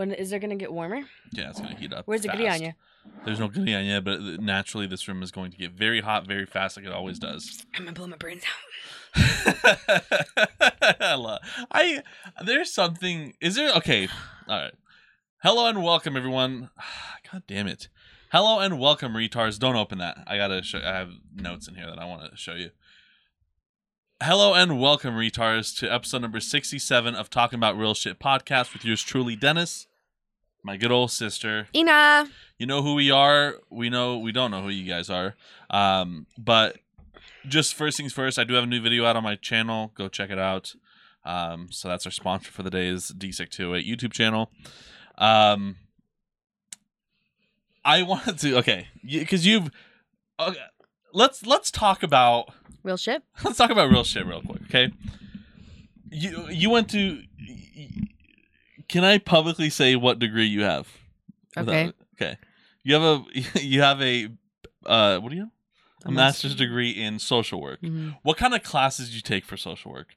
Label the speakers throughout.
Speaker 1: When is there gonna get warmer?
Speaker 2: Yeah, it's gonna heat up.
Speaker 1: Where's the
Speaker 2: fast.
Speaker 1: gridiron?
Speaker 2: There's no gridiron, but naturally this room is going to get very hot very fast, like it always does.
Speaker 1: I'm gonna blow my brains out.
Speaker 2: I love- I there's something. Is there okay? All right. Hello and welcome, everyone. God damn it. Hello and welcome, retards. Don't open that. I gotta. Show, I have notes in here that I want to show you. Hello and welcome, retards, to episode number sixty-seven of Talking About Real Shit podcast with yours truly, Dennis, my good old sister.
Speaker 1: Ina.
Speaker 2: You know who we are. We know we don't know who you guys are. Um, but just first things first, I do have a new video out on my channel. Go check it out. Um, so that's our sponsor for the day is DSEC208 YouTube channel. Um, I wanted to okay because you've okay, let's let's talk about
Speaker 1: Real shit.
Speaker 2: let's talk about real shit real quick. Okay, you you went to. Can I publicly say what degree you have?
Speaker 1: Okay.
Speaker 2: Without- okay. You have a you have a uh what do you have? A,
Speaker 1: A
Speaker 2: master's
Speaker 1: master-
Speaker 2: degree in social work.
Speaker 1: Mhm.
Speaker 2: What kind of classes did you take for social work?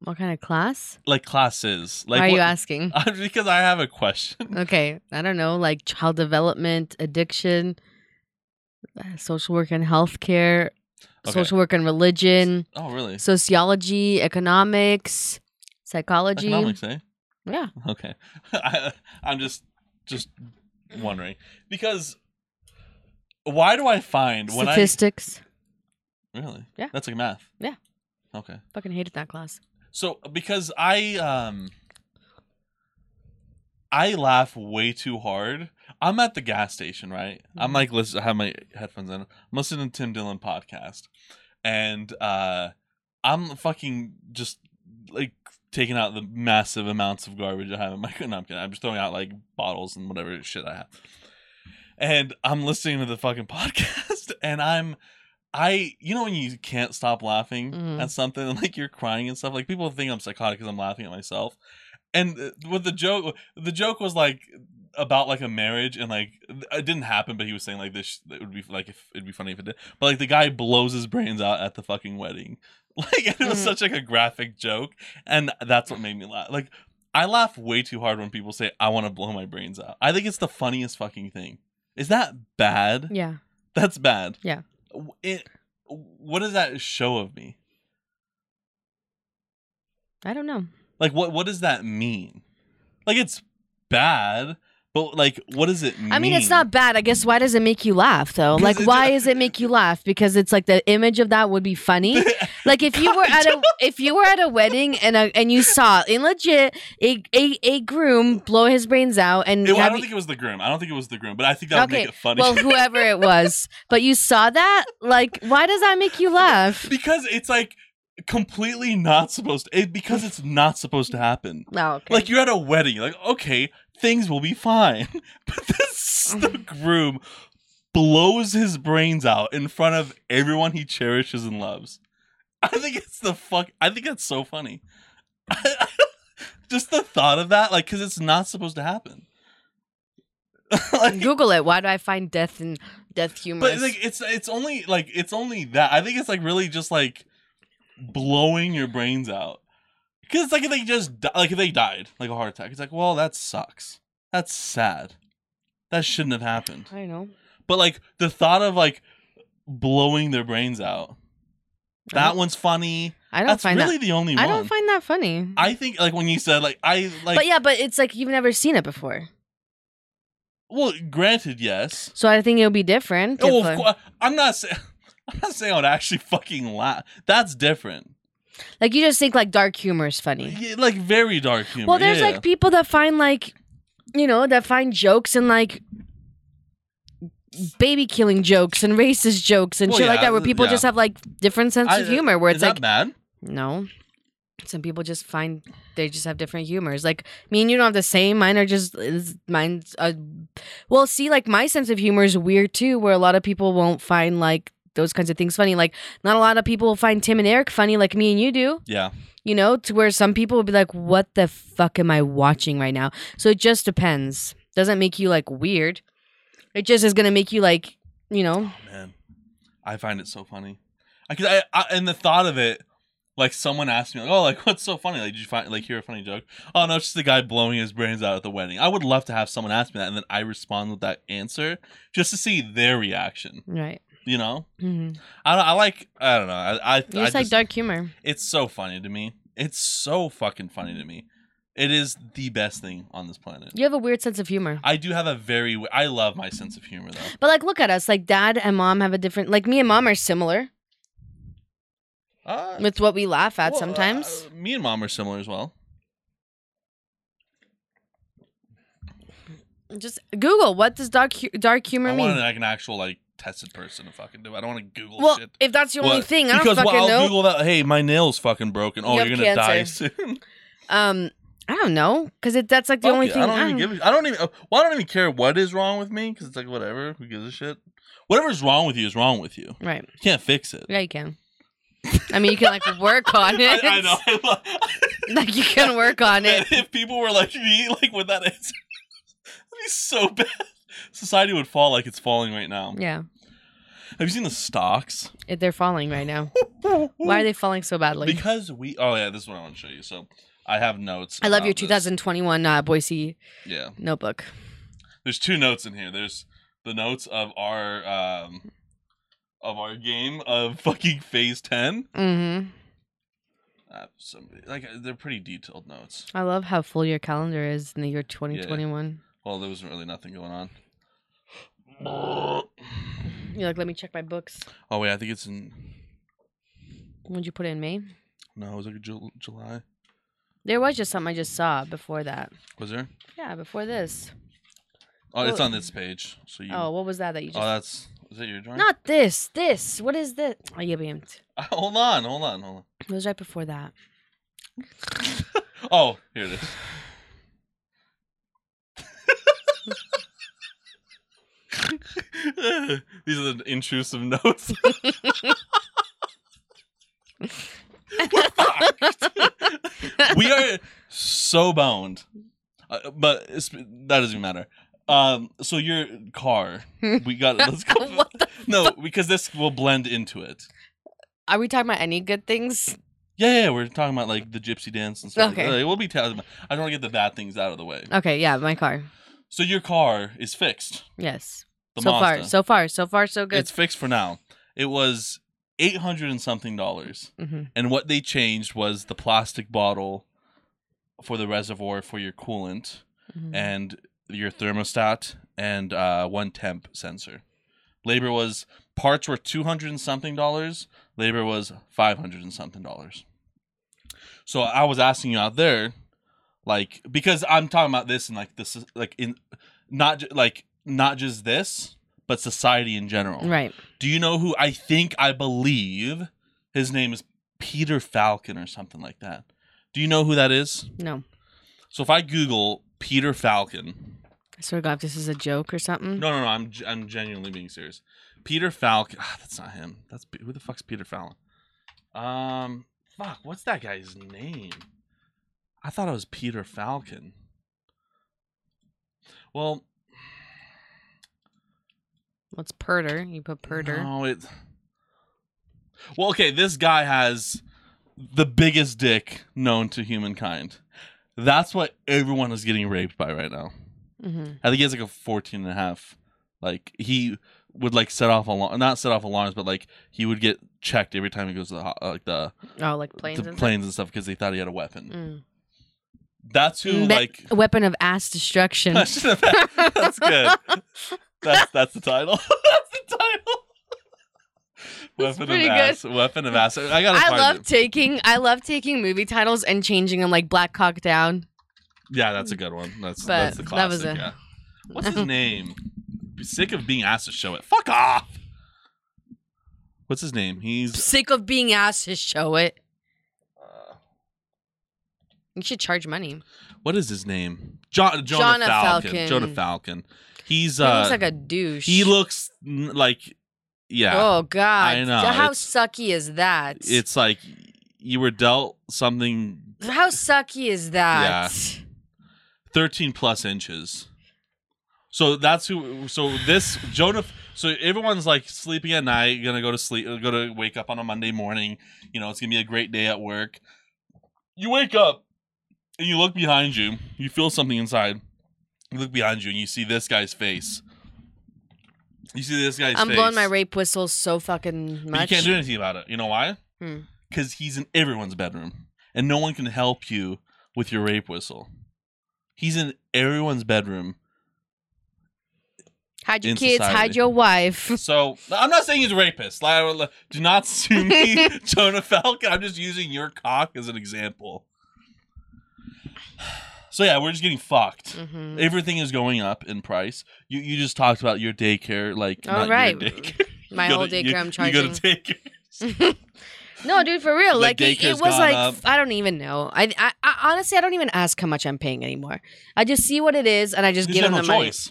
Speaker 1: What kind of class?
Speaker 2: Like classes? Like
Speaker 1: Why are
Speaker 2: what-
Speaker 1: you asking?
Speaker 2: because I have a question.
Speaker 1: Okay, I don't know, like child development, addiction, uh, social work and healthcare,
Speaker 2: Okay.
Speaker 1: social work and religion,
Speaker 2: Oh, really?
Speaker 1: sociology, economics, psychology.
Speaker 2: Economics, eh?
Speaker 1: Yeah.
Speaker 2: Okay. I, I'm just just wondering because why do I find when I Statistics. Really?
Speaker 1: Yeah.
Speaker 2: That's like math.
Speaker 1: Yeah.
Speaker 2: Okay.
Speaker 1: Fucking hated that class.
Speaker 2: So because I um I laugh way too hard. I'm at the gas station, right? I'm
Speaker 1: Mhm.
Speaker 2: like listen I have my headphones in. I'm listening to Tim Dillon podcast. And uh I'm fucking just like taking out the massive amounts of garbage I have in my no, I'm kidding. I'm just throwing out like bottles and whatever shit I have. And I'm listening to the fucking podcast and I'm I you know when you can't stop laughing
Speaker 1: Mhm.
Speaker 2: at something and like you're crying and stuff like people think I'm psychotic because I'm laughing at myself. And uh, with the joke the joke was like about like a marriage and like it didn't happen but he was saying like this it would be like if it'd be funny if it did but like the guy blows his brains out at the fucking wedding like it was
Speaker 1: Mhm.
Speaker 2: such like a graphic joke and that's what made me laugh like I laugh way too hard when people say I want to blow my brains out I think it's the funniest fucking thing is that bad
Speaker 1: Yeah.
Speaker 2: that's bad.
Speaker 1: Yeah.
Speaker 2: It. What does that show of me?
Speaker 1: I don't know.
Speaker 2: Like, what? What does that mean? Like, it's bad, but like, what does it mean?
Speaker 1: I mean, it's not bad. I guess why does it make you laugh though? Like, why does it make you laugh? Because it's like the image of that would be funny. Like if you were at a if you were at a wedding and a, and you saw in legit a, a a groom blow his brains out and
Speaker 2: It- I don't
Speaker 1: you-
Speaker 2: think it was the groom. I don't think it was the groom, but I think that would
Speaker 1: Okay,
Speaker 2: make it funny.
Speaker 1: well whoever it was, but you saw that like why does that make you laugh?
Speaker 2: because it's like completely not supposed to. It, because it's not supposed to happen.
Speaker 1: Oh, okay.
Speaker 2: Like you're at a wedding, like okay, things will be fine, but this mm-hmm. the groom blows his brains out in front of everyone he cherishes and loves. I think it's the fuck. I think that's so funny. Just the thought of that, like, because it's not supposed to happen. like,
Speaker 1: Google it. Why do I find death and death humor?
Speaker 2: but like, it's it's only like it's only that. I think it's like really just like blowing your brains out. Because it's like if they just di- like if they died like a heart attack. It's like, well, that sucks. That's sad. That shouldn't have happened.
Speaker 1: I know.
Speaker 2: But like the thought of like blowing their brains out. That one's funny.
Speaker 1: I don't
Speaker 2: That's
Speaker 1: find
Speaker 2: really
Speaker 1: that.
Speaker 2: the only
Speaker 1: I don't find that funny.
Speaker 2: I think like when you said like I like
Speaker 1: but yeah, but it's like you've never seen it before,
Speaker 2: well, granted, yes.
Speaker 1: so I think it would be different.
Speaker 2: Oh,
Speaker 1: if, uh.
Speaker 2: I'm not saying I'm not saying I would actually fucking laugh. That's different.
Speaker 1: Like you just think like dark humor is funny.
Speaker 2: Yeah, like very dark humor.
Speaker 1: Well, there's
Speaker 2: yeah.
Speaker 1: like people that find like, you know, that find jokes and like baby killing jokes and racist jokes and
Speaker 2: Well,
Speaker 1: shit like that, where people
Speaker 2: yeah.
Speaker 1: just have like different sense
Speaker 2: I-
Speaker 1: of humor. Where
Speaker 2: Is
Speaker 1: it's
Speaker 2: that
Speaker 1: like,
Speaker 2: bad?
Speaker 1: no, some people just find they just have different humors. Like me and you don't have the same. Mine are just is- mine's. Uh, well, see, like my sense of humor is weird too, where a lot of people won't find like those kinds of things funny. Like not a lot of people will find Tim and Eric funny, like me and you do
Speaker 2: Yeah.
Speaker 1: you know, to where some people would be like, what the fuck am I watching right now? So it just depends. Doesn't make you like weird. It just is gonna make you like, you know,
Speaker 2: Oh man, I find it so funny. I, cause I, I and the thought of it, Like someone asked me, like, "Oh, like what's so funny? Like, did you find like hear a funny joke?" Oh no, it's just the guy blowing his brains out at the wedding. I would love to have someone ask me that, and then I respond with that answer just to see their reaction.
Speaker 1: Right.
Speaker 2: You know,
Speaker 1: hmm
Speaker 2: I, I like I don't know. I I,
Speaker 1: You
Speaker 2: I
Speaker 1: just like
Speaker 2: just-
Speaker 1: dark humor.
Speaker 2: it's so funny to me. It's so fucking funny to me. It is the best thing on this planet.
Speaker 1: You have a weird sense of humor.
Speaker 2: I do have a very I love my sense of humor though.
Speaker 1: But like, look at us. Like, dad and mom have a different. Like, me and mom are similar
Speaker 2: Uh,
Speaker 1: with what we laugh at
Speaker 2: well,
Speaker 1: sometimes.
Speaker 2: uh, me and mom are similar as well.
Speaker 1: Just Google what does dark hu- dark humor
Speaker 2: I
Speaker 1: mean.
Speaker 2: want like an actual like tested person to fucking do. I don't want to Google
Speaker 1: well,
Speaker 2: shit.
Speaker 1: if that's the only
Speaker 2: What?
Speaker 1: thing, I don't
Speaker 2: because
Speaker 1: fucking
Speaker 2: well, I'll
Speaker 1: know.
Speaker 2: Google that. Hey, my nail's fucking broken. Oh,
Speaker 1: You
Speaker 2: you are gonna die
Speaker 1: cancer.
Speaker 2: soon.
Speaker 1: Um, I don't know because it that's like the
Speaker 2: Fuck
Speaker 1: only
Speaker 2: it,
Speaker 1: thing.
Speaker 2: I don't even give. A, I don't even. uh, Well, I don't even care what is wrong with me because it's like whatever. Who gives a shit? Whatever's wrong with you is wrong with you.
Speaker 1: right.
Speaker 2: You can't fix it.
Speaker 1: Yeah, you can. I mean, you can like work on it.
Speaker 2: I, I know. I love-
Speaker 1: Like you can work on it.
Speaker 2: if people were like me, like with that answer, that'd be so bad. Society would fall like it's falling right now.
Speaker 1: Yeah,
Speaker 2: Have you seen the stocks?
Speaker 1: It- they're falling right now. Why are they falling so badly?
Speaker 2: Because we. Oh yeah, this is what I want to show you. So I have notes.
Speaker 1: I love your
Speaker 2: this.
Speaker 1: 2021 uh, Boise
Speaker 2: Yeah,
Speaker 1: notebook.
Speaker 2: there's two notes in here. There's the notes of our um of our game of fucking phase ten.
Speaker 1: Mm-hmm.
Speaker 2: Uh, some like they're pretty detailed notes.
Speaker 1: I love how full your calendar is in the year 2021.
Speaker 2: Well, there wasn't really nothing going on.
Speaker 1: You're like, let me check my books.
Speaker 2: Oh wait, I think it's in.
Speaker 1: When'd you put it in May?
Speaker 2: No, it was like Ju- July.
Speaker 1: There was just something I just saw before that.
Speaker 2: Was there?
Speaker 1: Yeah, before this.
Speaker 2: Oh, it's
Speaker 1: Oh.
Speaker 2: on this page. So you.
Speaker 1: Oh, what was that that you oh, just?
Speaker 2: Oh, that's. Is that your drawing?
Speaker 1: Not this. This. What is this? Oh, yeah, but
Speaker 2: hold on, hold on, hold on.
Speaker 1: it was right before that.
Speaker 2: Oh, here it is. These are the intrusive notes. we are so boned, uh, but that doesn't even matter. Um, so your car, we got. Let's go. no, because this will blend into it.
Speaker 1: Are we talking about any good things?
Speaker 2: Yeah, yeah, we're talking about like the gypsy dance and stuff.
Speaker 1: Okay.
Speaker 2: Okay, we'll be talking. About, I don't want to get the bad things out of the way.
Speaker 1: Okay, yeah, my car.
Speaker 2: So your car is fixed.
Speaker 1: Yes.
Speaker 2: The
Speaker 1: so
Speaker 2: Mazda.
Speaker 1: far, so far, so far, so good.
Speaker 2: It's fixed for now. It was eight hundred and something dollars,
Speaker 1: hmm
Speaker 2: and what they changed was the plastic bottle for the reservoir for your coolant
Speaker 1: hmm
Speaker 2: and your thermostat and uh, one temp sensor. Labor was parts were two hundred and something dollars. Labor was five hundred and something dollars. So I was asking you out there, like because I'm talking about this and like this is like in not like not just this, but society in general.
Speaker 1: Right.
Speaker 2: Do you know who I think I believe his name is Peter Falcon or something like that? Do you know who that is?
Speaker 1: No.
Speaker 2: So if I Google Peter Falcon,
Speaker 1: I swear to God, if this is a joke or something.
Speaker 2: no, no, no, I'm I'm genuinely being serious. Peter Falcon, ah, that's not him. That's who the fuck's Peter Fallon? Um, fuck, what's that guy's name? I thought it was Peter Falcon. Well,
Speaker 1: What's Purder? You put Purder.
Speaker 2: No, it. Well, okay, this guy has the biggest dick known to humankind. That's what everyone is getting raped by right now.
Speaker 1: hmm
Speaker 2: I think he has like a 14 and a half. Like he would like set off alarm, not set off alarms, but like he would get checked every time he goes to the uh, like the,
Speaker 1: Oh, like planes
Speaker 2: the
Speaker 1: and
Speaker 2: planes and stuff because they thought he had a weapon.
Speaker 1: Mm.
Speaker 2: That's who
Speaker 1: Me-
Speaker 2: like.
Speaker 1: A weapon of ass destruction.
Speaker 2: that's good. That's that's the title. that's the title.
Speaker 1: That's
Speaker 2: Weapon of
Speaker 1: pretty
Speaker 2: ass. Weapon of ass. I gotta
Speaker 1: I love
Speaker 2: it.
Speaker 1: taking I love taking movie titles and changing them like Black Cock Down.
Speaker 2: Yeah, that's a good one. That's
Speaker 1: But
Speaker 2: that's the
Speaker 1: that
Speaker 2: classic.
Speaker 1: was a-
Speaker 2: yeah. What's his name? Sick of being asked to show it. Fuck off. What's his name? He's
Speaker 1: Sick of being asked to show it.
Speaker 2: uh,
Speaker 1: You should charge money.
Speaker 2: what is his name? John Jonah,
Speaker 1: Jonah
Speaker 2: Falcon.
Speaker 1: Falcon.
Speaker 2: Jonah Falcon. He's
Speaker 1: he
Speaker 2: uh
Speaker 1: looks like a douche.
Speaker 2: he looks like yeah.
Speaker 1: Oh God!
Speaker 2: I know,
Speaker 1: How
Speaker 2: it's-
Speaker 1: sucky is that?
Speaker 2: It's like you were dealt something
Speaker 1: how sucky is that? Yeah.
Speaker 2: 13 plus inches. So that's who. So this Jonah. So everyone's like sleeping at night, gonna go to sleep, go to wake up on a Monday morning. You know, it's gonna be a great day at work. You wake up and you look behind you. You feel something inside. You look behind you and you see this guy's face. You see this guy's face.
Speaker 1: I'm
Speaker 2: face.
Speaker 1: blowing my rape whistle so fucking
Speaker 2: But
Speaker 1: much.
Speaker 2: you can't do anything about it. You know why?
Speaker 1: Hmm.
Speaker 2: Because he's in everyone's bedroom, and no one can help you with your rape whistle. He's in everyone's bedroom.
Speaker 1: hide your
Speaker 2: in
Speaker 1: kids,
Speaker 2: society.
Speaker 1: hide your wife.
Speaker 2: So I'm not saying he's a rapist. Like, Do not sue me, Jonah Falcon. I'm just using your cock as an example. So yeah, we're just getting fucked.
Speaker 1: Mhm.
Speaker 2: Everything is going up in price. You you just talked about your daycare, like
Speaker 1: All
Speaker 2: not
Speaker 1: right.
Speaker 2: daycare.
Speaker 1: My
Speaker 2: You
Speaker 1: whole daycare
Speaker 2: you,
Speaker 1: I'm
Speaker 2: You
Speaker 1: charging.
Speaker 2: go to daycare.
Speaker 1: no, dude, for real.
Speaker 2: Like,
Speaker 1: Like, it, it was like
Speaker 2: up.
Speaker 1: I don't even know. I, I, I honestly I don't even ask how much I'm paying anymore. I just see what it is and I just
Speaker 2: You
Speaker 1: give them
Speaker 2: no
Speaker 1: the money.
Speaker 2: choice.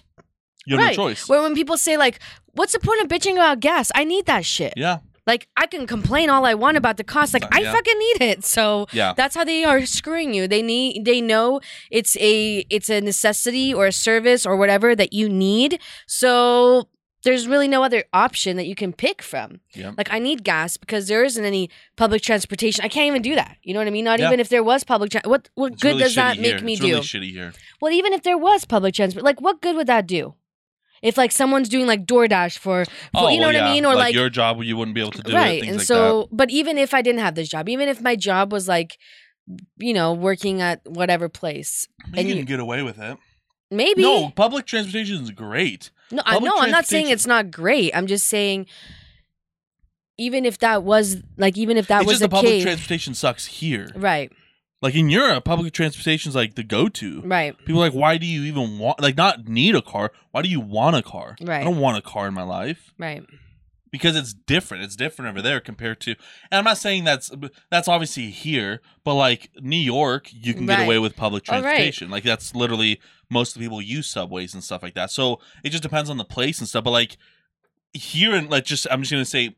Speaker 2: You have
Speaker 1: Right.
Speaker 2: no choice.
Speaker 1: Where when people say like, "What's the point of bitching about gas?" I need that shit.
Speaker 2: Yeah,
Speaker 1: Like I can complain all I want about the cost. Like I
Speaker 2: yeah.
Speaker 1: fucking need it. So
Speaker 2: yeah.
Speaker 1: that's how they are screwing you. They need they know it's a it's a necessity or a service or whatever that you need. So there's really no other option that you can pick from.
Speaker 2: Yeah.
Speaker 1: Like I need gas because there isn't any public transportation. I can't even do that. You know what I mean? Not
Speaker 2: Yeah.
Speaker 1: even if there was public tra- what what
Speaker 2: It's
Speaker 1: good
Speaker 2: really
Speaker 1: does that
Speaker 2: shitty
Speaker 1: make
Speaker 2: here.
Speaker 1: me
Speaker 2: it's
Speaker 1: do?
Speaker 2: Really shitty here.
Speaker 1: well, even if there was public transport, like what good would that do? If like someone's doing like DoorDash for, for
Speaker 2: Oh,
Speaker 1: you know
Speaker 2: well,
Speaker 1: what I mean, or like,
Speaker 2: your job, you wouldn't be able to do it.
Speaker 1: right,
Speaker 2: Things
Speaker 1: and
Speaker 2: like
Speaker 1: so, but even if I didn't have this job, even if my job was like, you know, working at whatever place,
Speaker 2: that.
Speaker 1: and
Speaker 2: you
Speaker 1: you-
Speaker 2: can get away with it.
Speaker 1: maybe
Speaker 2: No, public transportation is great.
Speaker 1: No, I know. I'm not saying it's not great. I'm just saying, even if that was like, even if that
Speaker 2: it's
Speaker 1: was
Speaker 2: just
Speaker 1: the
Speaker 2: the public
Speaker 1: case,
Speaker 2: transportation sucks here.
Speaker 1: right,
Speaker 2: Like in Europe, public transportation is like the go-to.
Speaker 1: right,
Speaker 2: People are like, why do you even want like not need a car? Why do you want a car?
Speaker 1: Right.
Speaker 2: I don't want a car in my life
Speaker 1: right,
Speaker 2: because it's different. It's different over there compared to. And I'm not saying that's that's obviously here, but like New York, you can get away with public
Speaker 1: Oh, right.
Speaker 2: transportation. Like that's literally most of the people use subways and stuff like that. So it just depends on the place and stuff. But like here and like just I'm just gonna say.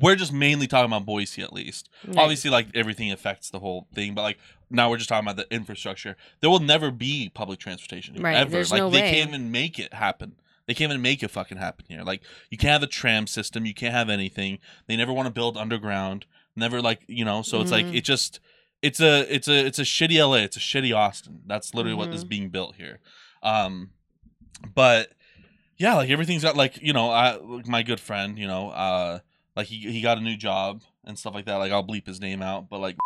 Speaker 2: We're just mainly talking about Boise, at least.
Speaker 1: right.
Speaker 2: Obviously, like everything affects the whole thing, but like now we're just talking about the infrastructure. There will never be public transportation here,
Speaker 1: Right,
Speaker 2: ever.
Speaker 1: there's
Speaker 2: like
Speaker 1: no
Speaker 2: they
Speaker 1: way.
Speaker 2: can't even make it happen. They can't even make it fucking happen here. Like you can't have a tram system. You can't have anything. They never want to build underground. Never like you know. So it's like
Speaker 1: Mhm.
Speaker 2: it just it's a it's a it's a shitty LA. It's a shitty Austin. That's literally what
Speaker 1: Mm-hmm.
Speaker 2: is being built here. Um, but yeah, like everything's got like you know, I like my good friend, you know, uh, like he he got a new job and stuff like that. Like I'll bleep his name out, but like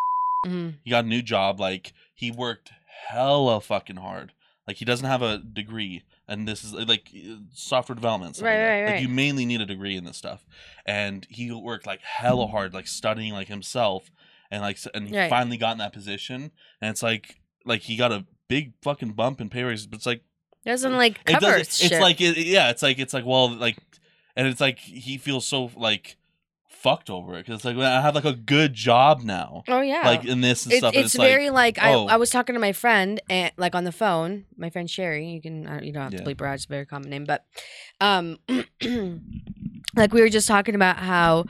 Speaker 1: Mhm.
Speaker 2: he got a new job. Like he worked hella fucking hard. Like he doesn't have a degree, and this is like software development.
Speaker 1: Right,
Speaker 2: like, that.
Speaker 1: right,
Speaker 2: like you mainly need a degree in this stuff, and he worked like hella hard, like studying like himself, and like and he
Speaker 1: Right.
Speaker 2: finally got in that position, and it's like like he got a big fucking bump in pay raise, but it's like
Speaker 1: doesn't like
Speaker 2: it
Speaker 1: cover
Speaker 2: doesn't-
Speaker 1: shit.
Speaker 2: It's like it, yeah, it's like it's like well, like, and it's like he feels so like fucked over it because it's like I have like a good job now,
Speaker 1: oh yeah,
Speaker 2: like in this and
Speaker 1: It-
Speaker 2: stuff. and
Speaker 1: it's, very like,
Speaker 2: oh.
Speaker 1: I, I was talking to my friend and like on the phone, my friend Sherry. You can uh, you don't have
Speaker 2: Yeah.
Speaker 1: to bleep her out; it's a very common name. But um, like we were just talking about how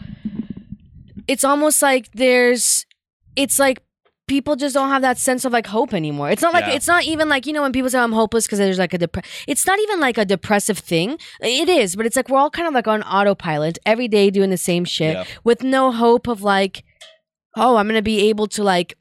Speaker 1: it's almost like there's, it's like people just don't have that sense of like hope anymore. It's not like
Speaker 2: Yeah.
Speaker 1: it's not even like you know when people say I'm hopeless because there's like a dep- it's not even like a depressive thing. It is, but it's like we're all kind of like on autopilot every day doing the same shit
Speaker 2: yeah,
Speaker 1: with no hope of like, oh, I'm gonna be able to like,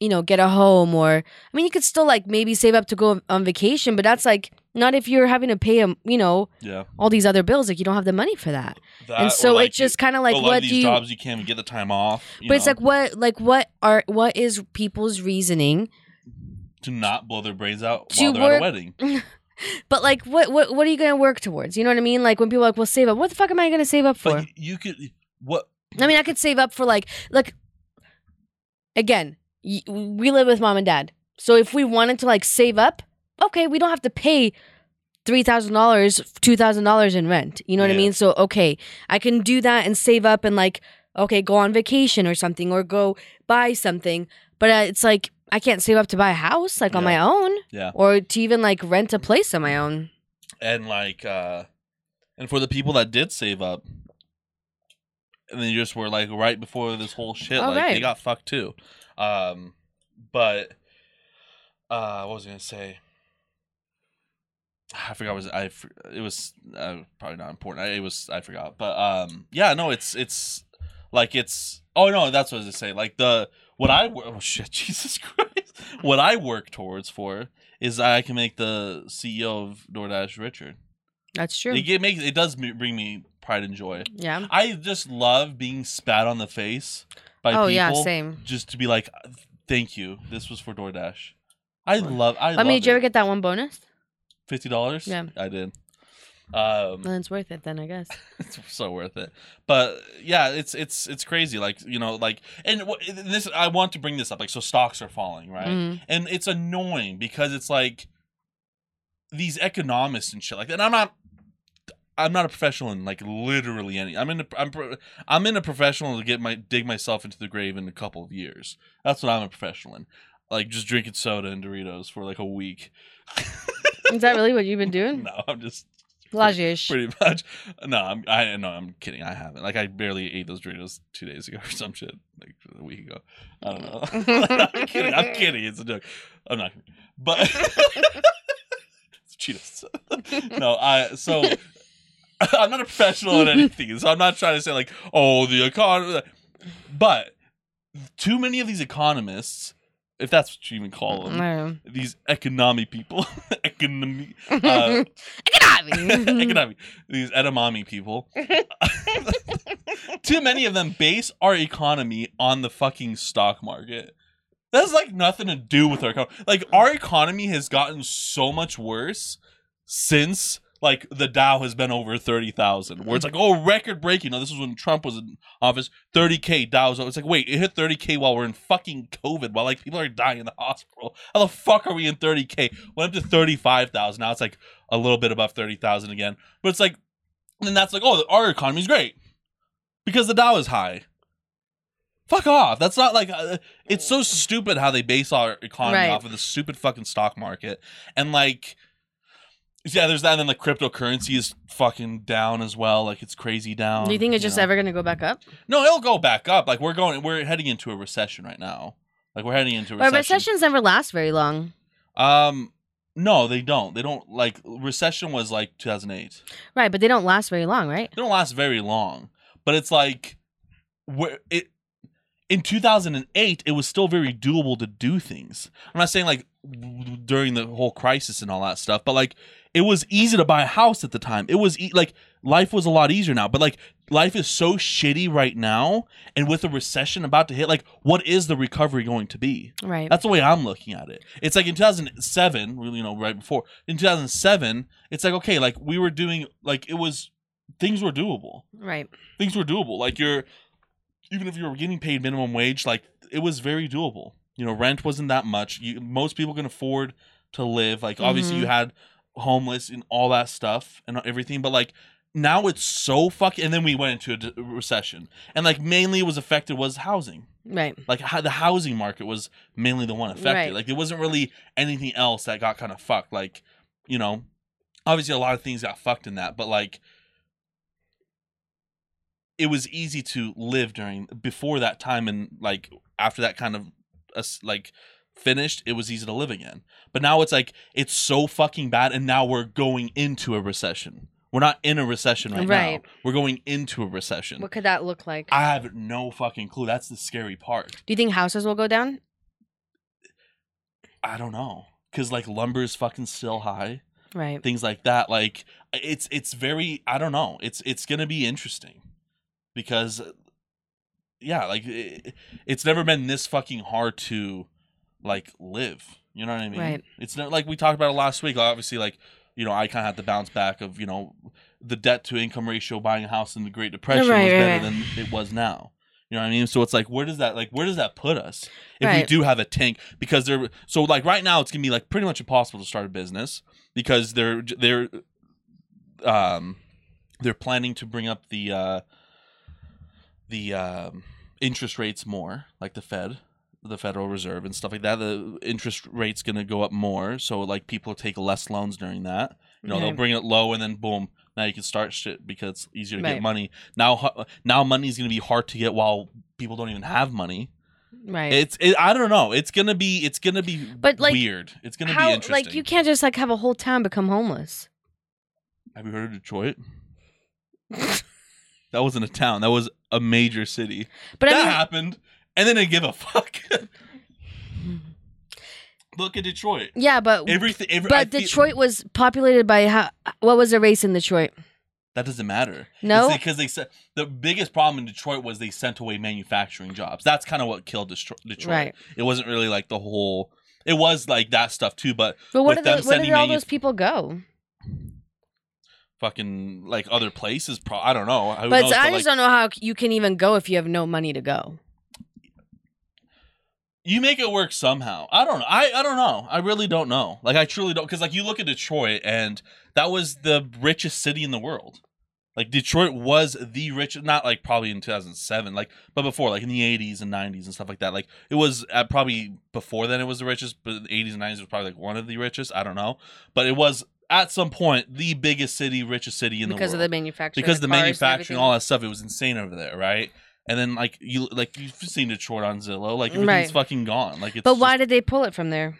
Speaker 1: you know, get a home or I mean, you could still like maybe save up to go on vacation, but that's like not if you're having to pay them, you know,
Speaker 2: yeah.
Speaker 1: all these other bills. Like you don't have the money for that,
Speaker 2: That,
Speaker 1: and so
Speaker 2: like,
Speaker 1: it's just kind of like what
Speaker 2: of these
Speaker 1: do you?
Speaker 2: jobs you can't even get the time off. you
Speaker 1: But it's like what, like what are what is people's reasoning?
Speaker 2: to not blow their brains out
Speaker 1: To
Speaker 2: while they're at a wedding.
Speaker 1: But like what what what are you gonna work towards? You know what I mean? Like when people are like, well, save up. What the fuck am I gonna save up for?
Speaker 2: But you could what
Speaker 1: I mean, I could save up for like, like, again, y- we live with mom and dad. So if we wanted to like save up, okay, we don't have to pay three thousand dollars, two thousand dollars in rent. You know what I mean? So okay, I can do that and save up and like, okay, go on vacation or something or go buy something. But uh, it's like I can't save up to buy a house like on my own
Speaker 2: yeah.
Speaker 1: or to even like rent a place on my own.
Speaker 2: and like uh and for the people that did save up and then just were like right before this whole shit
Speaker 1: Oh,
Speaker 2: like they got fucked too um but uh what was i gonna say I forgot was I it was uh, probably not important. I, it was I forgot, but um yeah no it's it's like it's oh no that's what I was to say like the what I oh shit Jesus Christ what I work towards for is I can make the CEO of DoorDash Richard.
Speaker 1: That's true.
Speaker 2: It, it makes it does bring me pride and joy.
Speaker 1: yeah.
Speaker 2: I just love being spat on the face by
Speaker 1: Oh
Speaker 2: people.
Speaker 1: yeah, same.
Speaker 2: Just to be like, thank you. This was for DoorDash. I love. I
Speaker 1: I
Speaker 2: love
Speaker 1: mean, did you ever get that one bonus?
Speaker 2: Fifty dollars.
Speaker 1: Yeah.
Speaker 2: I did. Um,
Speaker 1: Well, it's worth it then, I guess.
Speaker 2: it's so worth it. But yeah, it's it's it's crazy. Like you know, like and this. I want to bring this up. Like so, stocks are falling, right?
Speaker 1: Mhm.
Speaker 2: And it's annoying because it's like these economists and shit like that. And I'm not. I'm not a professional in like literally any. I'm in. A, I'm. I'm in a professional to get my dig myself into the grave in a couple of years. That's what I'm a professional in. Like just drinking soda and Doritos for like a week.
Speaker 1: Is that really what you've been doing?
Speaker 2: no, I'm just
Speaker 1: Lajish.
Speaker 2: pretty much. No, I'm. I no, I'm kidding. I haven't. Like I barely ate those Doritos two days ago or some shit. Like a week ago. I don't know. I'm kidding. I'm kidding. It's a joke. I'm not. kidding. But it's Cheetos. no, I. So I'm not a professional at anything, so I'm not trying to say like, oh, the economy. But too many of these economists, if that's what you even call them,
Speaker 1: I
Speaker 2: these economy people, economy, uh.
Speaker 1: Economy.
Speaker 2: economy, these edamame people. Too many of them base our economy on the fucking stock market. That's like nothing to do with our economy. Like our economy has gotten so much worse since like the Dow has been over thirty thousand. Where it's like, oh, record breaking. No, this was when Trump was in office. Thirty k Dow's. It's like, wait, it hit thirty k while we're in fucking COVID, while like people are dying in the hospital. How the fuck are we in thirty k? Went up to thirty five thousand. Now it's like a little bit above thirty thousand again. But it's like, then that's like, oh, our economy's great because the Dow is high. Fuck off. That's not like uh, it's so stupid how they base our economy
Speaker 1: Right.
Speaker 2: off of the stupid fucking stock market and like yeah, there's that. And then the cryptocurrency is fucking down as well. Like it's crazy down.
Speaker 1: Do you think it's just
Speaker 2: know.
Speaker 1: ever gonna go back up?
Speaker 2: No, it'll go back up. Like we're going, we're heading into a recession right now. Like we're heading into a
Speaker 1: But
Speaker 2: recession.
Speaker 1: recessions never last very long.
Speaker 2: Um, no, they don't. They don't like recession was like 2008.
Speaker 1: Right, but they don't last very long, right?
Speaker 2: They don't last very long, but it's like where it in 2008 it was still very doable to do things. I'm not saying like during the whole crisis and all that stuff, but like it was easy to buy a house at the time. It was e- like life was a lot easier now, but like life is so shitty right now and with a recession about to hit like what is the recovery going to be?
Speaker 1: Right.
Speaker 2: That's the way I'm looking at it. It's like in 2007, well, you know, right before in 2007, it's like okay, like we were doing like it was things were doable.
Speaker 1: right.
Speaker 2: Things were doable. Like you're even if you were getting paid minimum wage, like it was very doable. You know, rent wasn't that much. You most people can afford to live. Like obviously
Speaker 1: Mhm.
Speaker 2: you had homeless and all that stuff and everything, but like now it's so fucking and then we went into a d- recession. And like mainly it was affected was housing
Speaker 1: Right.
Speaker 2: like how the housing market was mainly the one affected.
Speaker 1: Right.
Speaker 2: Like there wasn't really anything else that got kind of fucked. Like, you know, obviously a lot of things got fucked in that, but like it was easy to live during before that time and like after that kind of uh, like finished, it was easy to live again. But now it's like it's so fucking bad and now we're going into a recession. We're not in a recession right,
Speaker 1: Right.
Speaker 2: now. We're going into a recession.
Speaker 1: What could that look like?
Speaker 2: I have no fucking clue. That's the scary part.
Speaker 1: Do you think houses will go down?
Speaker 2: I don't know. Cause like lumber is fucking still high.
Speaker 1: Right.
Speaker 2: Things like that. Like it's it's very I don't know. It's it's gonna be interesting. Because yeah, like it, it's never been this fucking hard to like live. You know what I mean?
Speaker 1: Right.
Speaker 2: It's not like we talked about it last week. Obviously, like you know, I kind of had to bounce back of you know the debt to income ratio buying a house in the Great Depression
Speaker 1: Right,
Speaker 2: was
Speaker 1: right,
Speaker 2: better
Speaker 1: right.
Speaker 2: than it was now. You know what I mean? So it's like, where does that like where does that put us if we do have a tank? Because they're so like right now it's gonna be like pretty much impossible to start a business because they're they're um they're planning to bring up the uh the um interest rates more, like the Fed, the Federal Reserve and stuff like that. The interest rate's gonna go up more, so like people take less loans during that. You know, they'll bring it low and then boom, now you can start shit because it's easier to
Speaker 1: Right.
Speaker 2: get money. Now, now money's gonna be hard to get while people don't even have money.
Speaker 1: Right.
Speaker 2: It's, it, I don't know. It's gonna be, it's gonna be,
Speaker 1: But, like,
Speaker 2: weird. It's gonna
Speaker 1: How
Speaker 2: be interesting.
Speaker 1: like you can't just like have a whole town become homeless.
Speaker 2: Have you heard of Detroit? that wasn't a town. That was a major city.
Speaker 1: But
Speaker 2: that
Speaker 1: I mean,
Speaker 2: happened, and then they give a fuck. Look at Detroit.
Speaker 1: yeah, but
Speaker 2: Everything. Every,
Speaker 1: but
Speaker 2: feel-
Speaker 1: Detroit was populated by how? What was the race in Detroit?
Speaker 2: that doesn't matter.
Speaker 1: No?
Speaker 2: It's because they said the biggest problem in Detroit was they sent away manufacturing jobs. That's kind of what killed Destro- Detroit.
Speaker 1: Right.
Speaker 2: It wasn't really like the whole. It was like that stuff too, but
Speaker 1: But where did, where did all
Speaker 2: manu-
Speaker 1: those people go?
Speaker 2: Fucking like other places. Pro- I don't know. Who
Speaker 1: But
Speaker 2: knows?
Speaker 1: I
Speaker 2: like,
Speaker 1: just don't know how you can even go if you have no money to go.
Speaker 2: you make it work somehow. I don't know. I, I don't know. I really don't know. Like I truly don't because like you look at Detroit and that was the richest city in the world. Like Detroit was the richest, not like probably in 2007, like but before, like in the 80s and 90s and stuff like that. Like it was uh, probably before then it was the richest, but the 80s and 90s was probably like one of the richest. I don't know, but it was at some point the biggest city, richest city in
Speaker 1: because
Speaker 2: the world.
Speaker 1: Because of the manufacturing.
Speaker 2: because the
Speaker 1: and
Speaker 2: manufacturing, all that stuff, it was insane over there, right? And then like you like you've seen Detroit on Zillow, like everything's
Speaker 1: Right.
Speaker 2: fucking gone. Like it's
Speaker 1: But why
Speaker 2: just-
Speaker 1: did they pull it from there?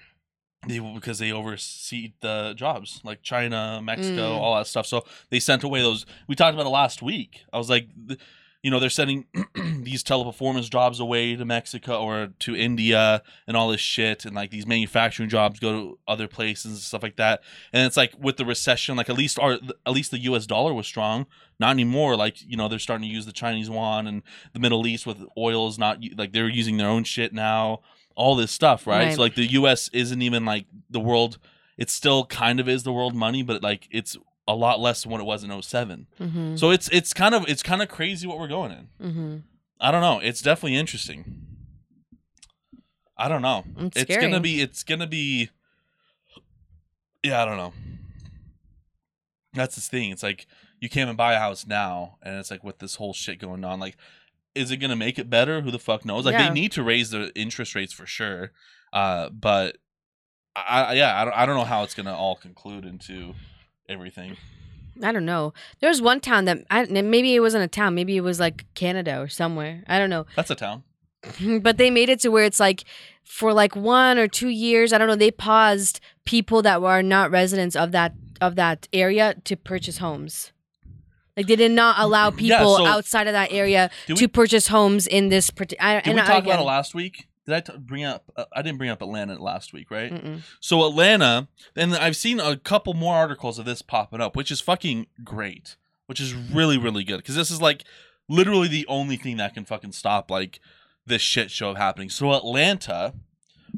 Speaker 2: they, because they oversee the jobs like China, Mexico,
Speaker 1: Mm.
Speaker 2: all that stuff. So they sent away those. We talked about it last week. I was like, you know, they're sending these teleperformance jobs away to Mexico or to India and all this shit, and like these manufacturing jobs go to other places and stuff like that. And it's like with the recession, like at least our at least the U.S. dollar was strong. Not anymore. Like you know, they're starting to use the Chinese yuan and the Middle East with oil is not like they're using their own shit now all this stuff, right?
Speaker 1: Right.
Speaker 2: So like the US isn't even like the world it still kind of is the world money, but like it's a lot less than what it was in 7
Speaker 1: Mm-hmm.
Speaker 2: So it's it's kind of it's kind of crazy what we're going in.
Speaker 1: Mm-hmm.
Speaker 2: I don't know. It's definitely interesting. I don't know.
Speaker 1: It's,
Speaker 2: It's gonna be it's gonna be Yeah, I don't know. That's the thing. It's like you can't even buy a house now and it's like with this whole shit going on, like is it gonna make it better? Who the fuck knows? Like
Speaker 1: Yeah.
Speaker 2: they need to raise the interest rates for sure. Uh but I, I yeah, I don't, I don't know how it's gonna all conclude into everything.
Speaker 1: I don't know. There's one town that I, maybe it wasn't a town. Maybe it was like Canada or somewhere. I don't know.
Speaker 2: That's a town.
Speaker 1: but they made it to where it's like for like one or two years. I don't know. They paused people that were not residents of that of that area to purchase homes. Like they did not allow
Speaker 2: Yeah,
Speaker 1: people
Speaker 2: so-
Speaker 1: outside of that area
Speaker 2: Did
Speaker 1: to purchase homes in this. parti- I,
Speaker 2: did
Speaker 1: and
Speaker 2: we
Speaker 1: I-
Speaker 2: talk about it last week? Did I t- bring up? Uh, I didn't bring up Atlanta last week, right?
Speaker 1: Mm-mm.
Speaker 2: So Atlanta, and I've seen a couple more articles of this popping up, which is fucking great, which is really really good because this is like literally the only thing that can fucking stop like this shit show happening. So Atlanta,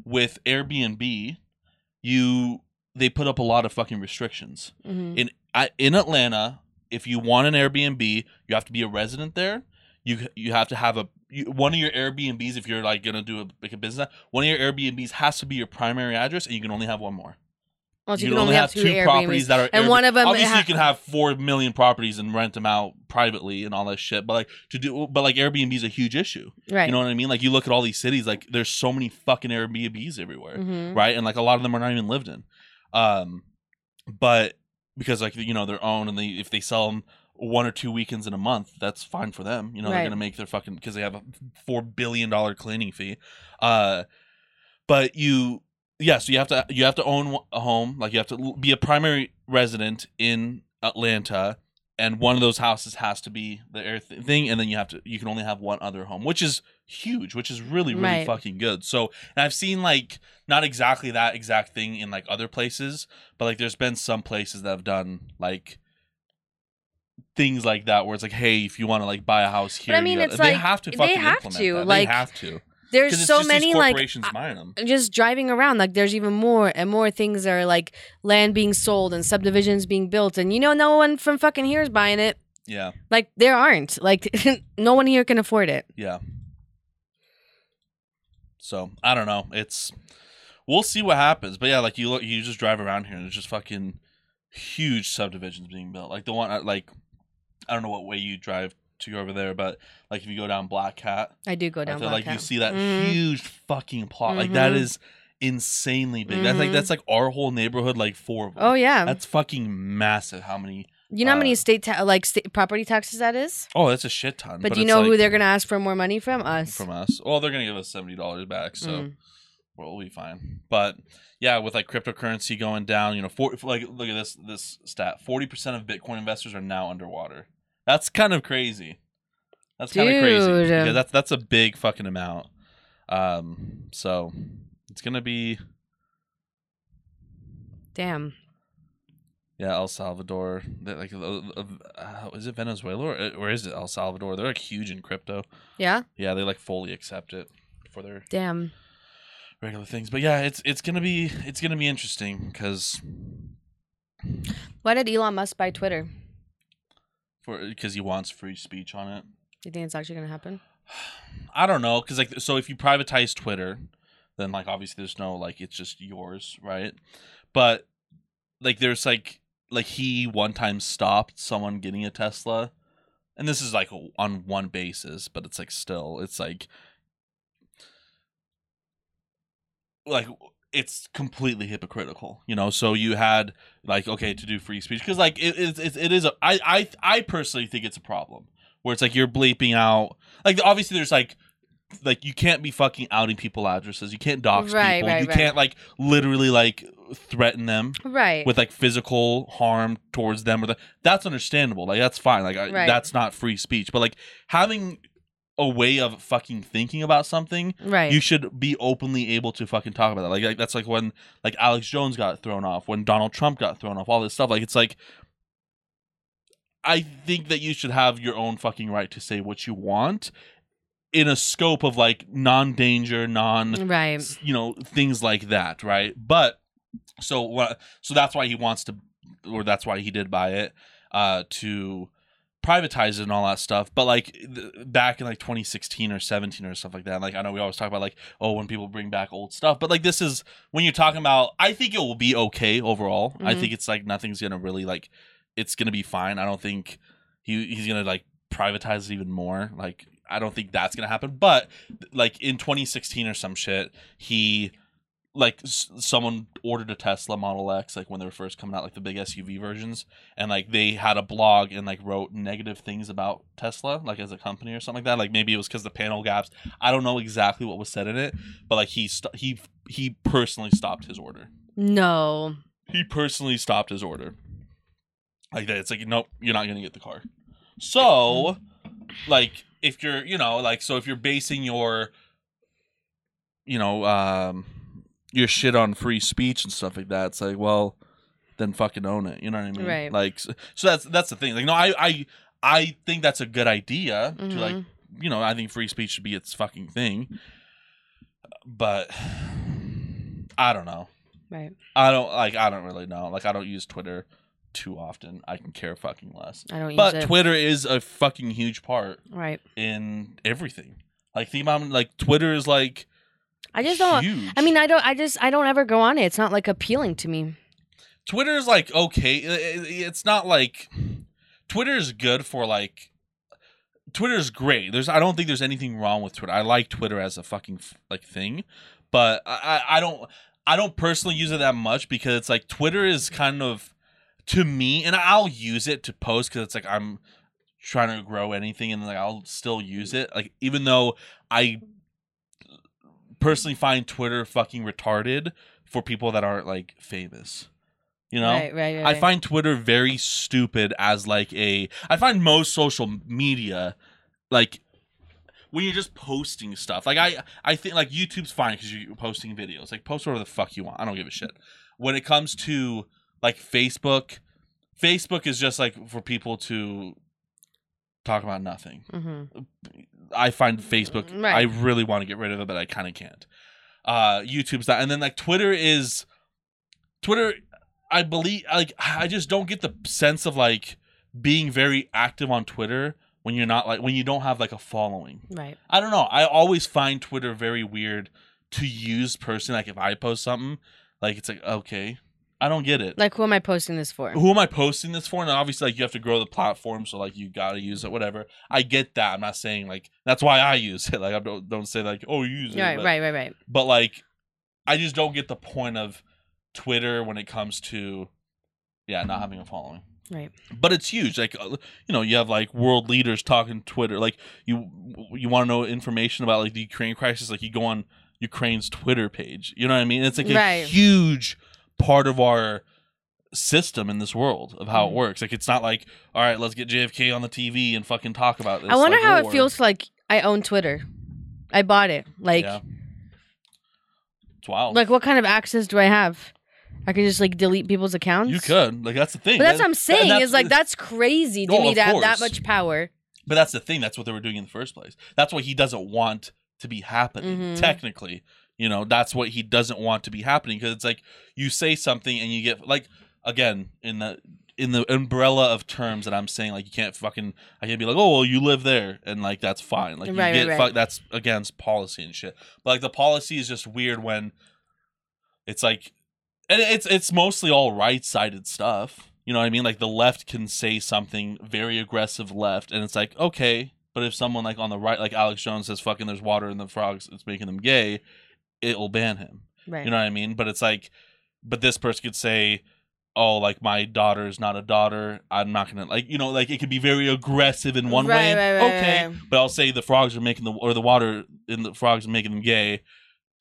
Speaker 2: with Airbnb, you they put up a lot of fucking restrictions
Speaker 1: Mhm.
Speaker 2: in I, in Atlanta. If you want an Airbnb, you have to be a resident there. You you have to have a you, one of your Airbnbs if you're like gonna do a like a business. One of your Airbnbs has to be your primary address, and you can only have one more.
Speaker 1: Oh, so
Speaker 2: you, can only have, two, properties that are
Speaker 1: And
Speaker 2: Airbnb.
Speaker 1: one of them
Speaker 2: Obviously,
Speaker 1: ha-
Speaker 2: you can have four million properties and rent them out privately and all that shit. But like to do, but like Airbnb is a huge issue.
Speaker 1: right.
Speaker 2: You know what I mean? Like you look at all these cities, like there's so many fucking Airbnbs everywhere
Speaker 1: Mhm.
Speaker 2: right? And like a lot of them are not even lived in. Um, but because like you know they're owned and they if they sell them one or two weekends in a month, that's fine for them. You know they're gonna make their fucking because they have a four billion dollar cleaning fee. Uh, but you yeah, so you have to you have to own a home, like you have to be a primary resident in Atlanta. And one of those houses has to be the air th- thing, and then you have to you can only have one other home, which is huge, which is really really
Speaker 1: Right.
Speaker 2: fucking good. So, and I've seen like not exactly that exact thing in like other places, but like there's been some places that have done like things like that where it's like, hey, if you want to like buy a house here,
Speaker 1: I mean, it's
Speaker 2: they have to
Speaker 1: they
Speaker 2: fucking
Speaker 1: have
Speaker 2: implement
Speaker 1: to,
Speaker 2: that.
Speaker 1: like,
Speaker 2: they have to
Speaker 1: There's so many like
Speaker 2: corporations buying them.
Speaker 1: And just driving around like there's even more and more things that are like land being sold and subdivisions being built and you know no one from fucking here is buying it
Speaker 2: Yeah,
Speaker 1: like there aren't like no one here can afford it
Speaker 2: yeah. So I don't know. It's we'll see what happens, but yeah, like you look, you just drive around here and there's just fucking huge subdivisions being built. Like the one, uh, like I don't know what way you drive to go over there, but like if you go down Black Cat,
Speaker 1: i do go down
Speaker 2: there,
Speaker 1: Black
Speaker 2: like you see that
Speaker 1: Mhm.
Speaker 2: huge fucking plot. Like that
Speaker 1: Mhm.
Speaker 2: is insanely big. That's like
Speaker 1: Mhm.
Speaker 2: that's like our whole neighborhood, like four of them.
Speaker 1: oh yeah
Speaker 2: That's fucking massive. How many?
Speaker 1: you know how many
Speaker 2: uh,
Speaker 1: state ta- like state property taxes that is
Speaker 2: Oh, that's a shit ton.
Speaker 1: but, do you know who they're gonna ask for more money from us
Speaker 2: from us? Well, they're gonna give us seventy dollars back. So
Speaker 1: Mm.
Speaker 2: We'll be fine. But yeah, with like cryptocurrency going down, you know, for, like look at this this stat: forty percent of Bitcoin investors are now underwater. That's kind of crazy. That's kind of crazy. Yeah, that's that's a big fucking amount. Um, so it's gonna be
Speaker 1: Damn.
Speaker 2: yeah, El Salvador. They're Like, uh, uh, is it Venezuela or, uh, or is it El Salvador? They're like huge in crypto.
Speaker 1: Yeah.
Speaker 2: Yeah, they like fully accept it for their
Speaker 1: Damn.
Speaker 2: Regular things. But yeah, it's it's gonna be it's gonna be interesting because
Speaker 1: Why did Elon Musk buy Twitter?
Speaker 2: for because he wants free speech on it.
Speaker 1: You think it's actually gonna happen?
Speaker 2: I don't know because like so if you privatize Twitter, then like obviously there's no like it's just yours, right? But like there's like like he one time stopped someone getting a Tesla, and this is like on one basis, but it's like still it's like like it's completely hypocritical, you know. So you had like okay to do free speech because like it it, it, it is a I I I personally think it's a problem where it's like you're bleeping out like obviously there's like like you can't be fucking outing people addresses you can't dox
Speaker 1: Right,
Speaker 2: people
Speaker 1: right,
Speaker 2: you
Speaker 1: right.
Speaker 2: can't like literally like threaten them
Speaker 1: Right.
Speaker 2: with like physical harm towards them or the, that's understandable like that's fine like I, that's not free speech but like having a way of fucking thinking about something
Speaker 1: right.
Speaker 2: you should be openly able to fucking talk about that. Like, like that's like when like Alex Jones got thrown off, when Donald Trump got thrown off, all this stuff. Like it's like I think that you should have your own fucking right to say what you want in a scope of like non-danger, non
Speaker 1: right.
Speaker 2: you know things like that, right? But so what? So that's why he wants to, or that's why he did buy it uh, to privatize it and all that stuff. But like th- back in like 2016 or 17 or stuff like that. Like I know we always talk about like oh when people bring back old stuff, but like this is when you're talking about. I think it will be okay overall. I
Speaker 1: Mhm.
Speaker 2: think it's like nothing's gonna really like it's gonna be fine. I don't think he he's gonna like privatize it even more. Like I don't think that's gonna happen. But like in 2016 or some shit, he like s- someone ordered a Tesla Model X like when they were first coming out, like the big SUV versions, and like they had a blog and like wrote negative things about Tesla, like as a company or something like that. Like maybe it was because the panel gaps. I don't know exactly what was said in it, but like he st- he he personally stopped his order.
Speaker 1: No.
Speaker 2: He personally stopped his order. Like that, it's like nope, you're not gonna get the car. So, like if you're, you know, like so if you're basing your, you know, um, your shit on free speech and stuff like that, it's like, well, then fucking own it. You know what I mean?
Speaker 1: Right.
Speaker 2: Like, so, so that's that's the thing. Like, no, I I I think that's a good idea to like,
Speaker 1: Mhm.
Speaker 2: you know, I think free speech should be its fucking thing. But I don't know.
Speaker 1: Right.
Speaker 2: I don't like. I don't really know. Like, I don't use Twitter too often. I can care fucking less.
Speaker 1: I don't
Speaker 2: But. Twitter is a fucking huge part
Speaker 1: right.
Speaker 2: in everything. Like, think about like Twitter is like
Speaker 1: I just don't.
Speaker 2: huge.
Speaker 1: I mean, I don't. I just. I don't ever go on it. It's not like appealing to me.
Speaker 2: Twitter is like okay. It's not like Twitter is good for like. Twitter is great. There's I don't think there's anything wrong with Twitter. I like Twitter as a fucking like thing, but I I I don't I don't personally use it that much because it's like Twitter is kind of to me, and I'll use it to post because it's like I'm trying to grow anything, and like I'll still use it. Like even though I personally find Twitter fucking retarded for people that aren't like famous, you know.
Speaker 1: Right. Right. right
Speaker 2: I find Twitter very stupid as like a I find most social media like when you're just posting stuff. Like I I think like YouTube's fine cuz you're posting videos. Like post whatever the fuck you want. I don't give a shit. When it comes to like Facebook, Facebook is just like for people to talk about nothing.
Speaker 1: Mm-hmm.
Speaker 2: I find Facebook.
Speaker 1: Right.
Speaker 2: I really want to get rid of it, but I kind of can't. Uh, YouTube's that, and then like Twitter is Twitter. I believe like I just don't get the sense of like being very active on Twitter when you're not like when you don't have like a following.
Speaker 1: Right.
Speaker 2: I don't know. I always find Twitter very weird to use personally. Like if I post something, like it's like okay, I don't get it.
Speaker 1: Like, who am I posting this for?
Speaker 2: Who am I posting this for? And obviously, like you have to grow the platform, so like you gotta use it, whatever. I get that. I'm not saying like that's why I use it. Like I don't don't say like oh you use it,
Speaker 1: Right.
Speaker 2: but,
Speaker 1: Right. Right. Right.
Speaker 2: but like I just don't get the point of Twitter when it comes to yeah not having a following.
Speaker 1: Right.
Speaker 2: But it's huge. Like uh, you know, you have like world leaders talking Twitter. Like you you want to know information about like the Ukraine crisis. Like you go on Ukraine's Twitter page. You know what I mean? It's like a huge part of our system in this world of how it
Speaker 1: Mhm.
Speaker 2: works. Like it's not like, all right, let's get JFK on the TV and fucking talk about this.
Speaker 1: I wonder
Speaker 2: like,
Speaker 1: how it feels like I own Twitter. I bought it. Like,
Speaker 2: yeah. It's wild.
Speaker 1: like what kind of access do I have? I could just like delete people's accounts.
Speaker 2: you could. Like that's the thing.
Speaker 1: But that's
Speaker 2: That-
Speaker 1: what I'm saying. Is like that's crazy to
Speaker 2: No,
Speaker 1: me to have that much power.
Speaker 2: But that's the thing. That's what they were doing in the first place. That's why he doesn't want to be happening.
Speaker 1: Mhm.
Speaker 2: Technically, you know, that's what he doesn't want to be happening because it's like you say something and you get like again in the in the umbrella of terms that I'm saying like you can't fucking I can't be like oh well you live there and like that's fine like you
Speaker 1: Right,
Speaker 2: get
Speaker 1: right,
Speaker 2: fuck
Speaker 1: right.
Speaker 2: that's against policy and shit. But like the policy is just weird when it's like and it's it's mostly all right sided stuff. You know what I mean? Like the left can say something very aggressive left, and it's like okay, but if someone like on the right, like Alex Jones says, "Fucking there's water in the frogs," it's making them gay, it'll ban him.
Speaker 1: Right.
Speaker 2: You know what I mean? But it's like, but this person could say, "Oh, like my daughter's not a daughter. I'm not gonna like you know like it could be very aggressive in one
Speaker 1: Right,
Speaker 2: way.
Speaker 1: right,
Speaker 2: okay, but I'll say the frogs are making the or the water in the frogs are making them gay,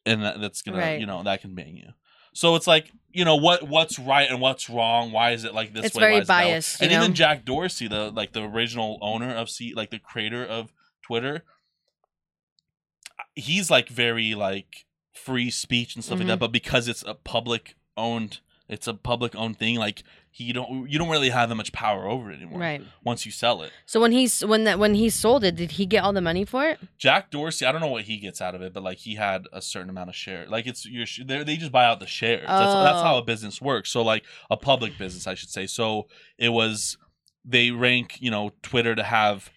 Speaker 2: and that, that's gonna you know that can ban you. So it's like you know what what's right and what's wrong. Why is it like this
Speaker 1: It's
Speaker 2: way?
Speaker 1: very
Speaker 2: Why is it that way?
Speaker 1: biased,
Speaker 2: And even? Jack Dorsey, the like the original owner of C, like the creator of Twitter, he's like very like free speech and stuff like
Speaker 1: Mhm.
Speaker 2: that. But because it's a public owned, it's a public owned thing. Like he don't you don't really have that much power over it anymore.
Speaker 1: Right.
Speaker 2: Once you sell it,
Speaker 1: So when he's when that when he sold it, did he get all the money for it?
Speaker 2: Jack Dorsey, I don't know what he gets out of it, but like he had a certain amount of share. Like it's your they they just buy out the shares. That's that's how
Speaker 1: Oh.
Speaker 2: a business works. So like a public business, I should say. So it was they rank you know Twitter to have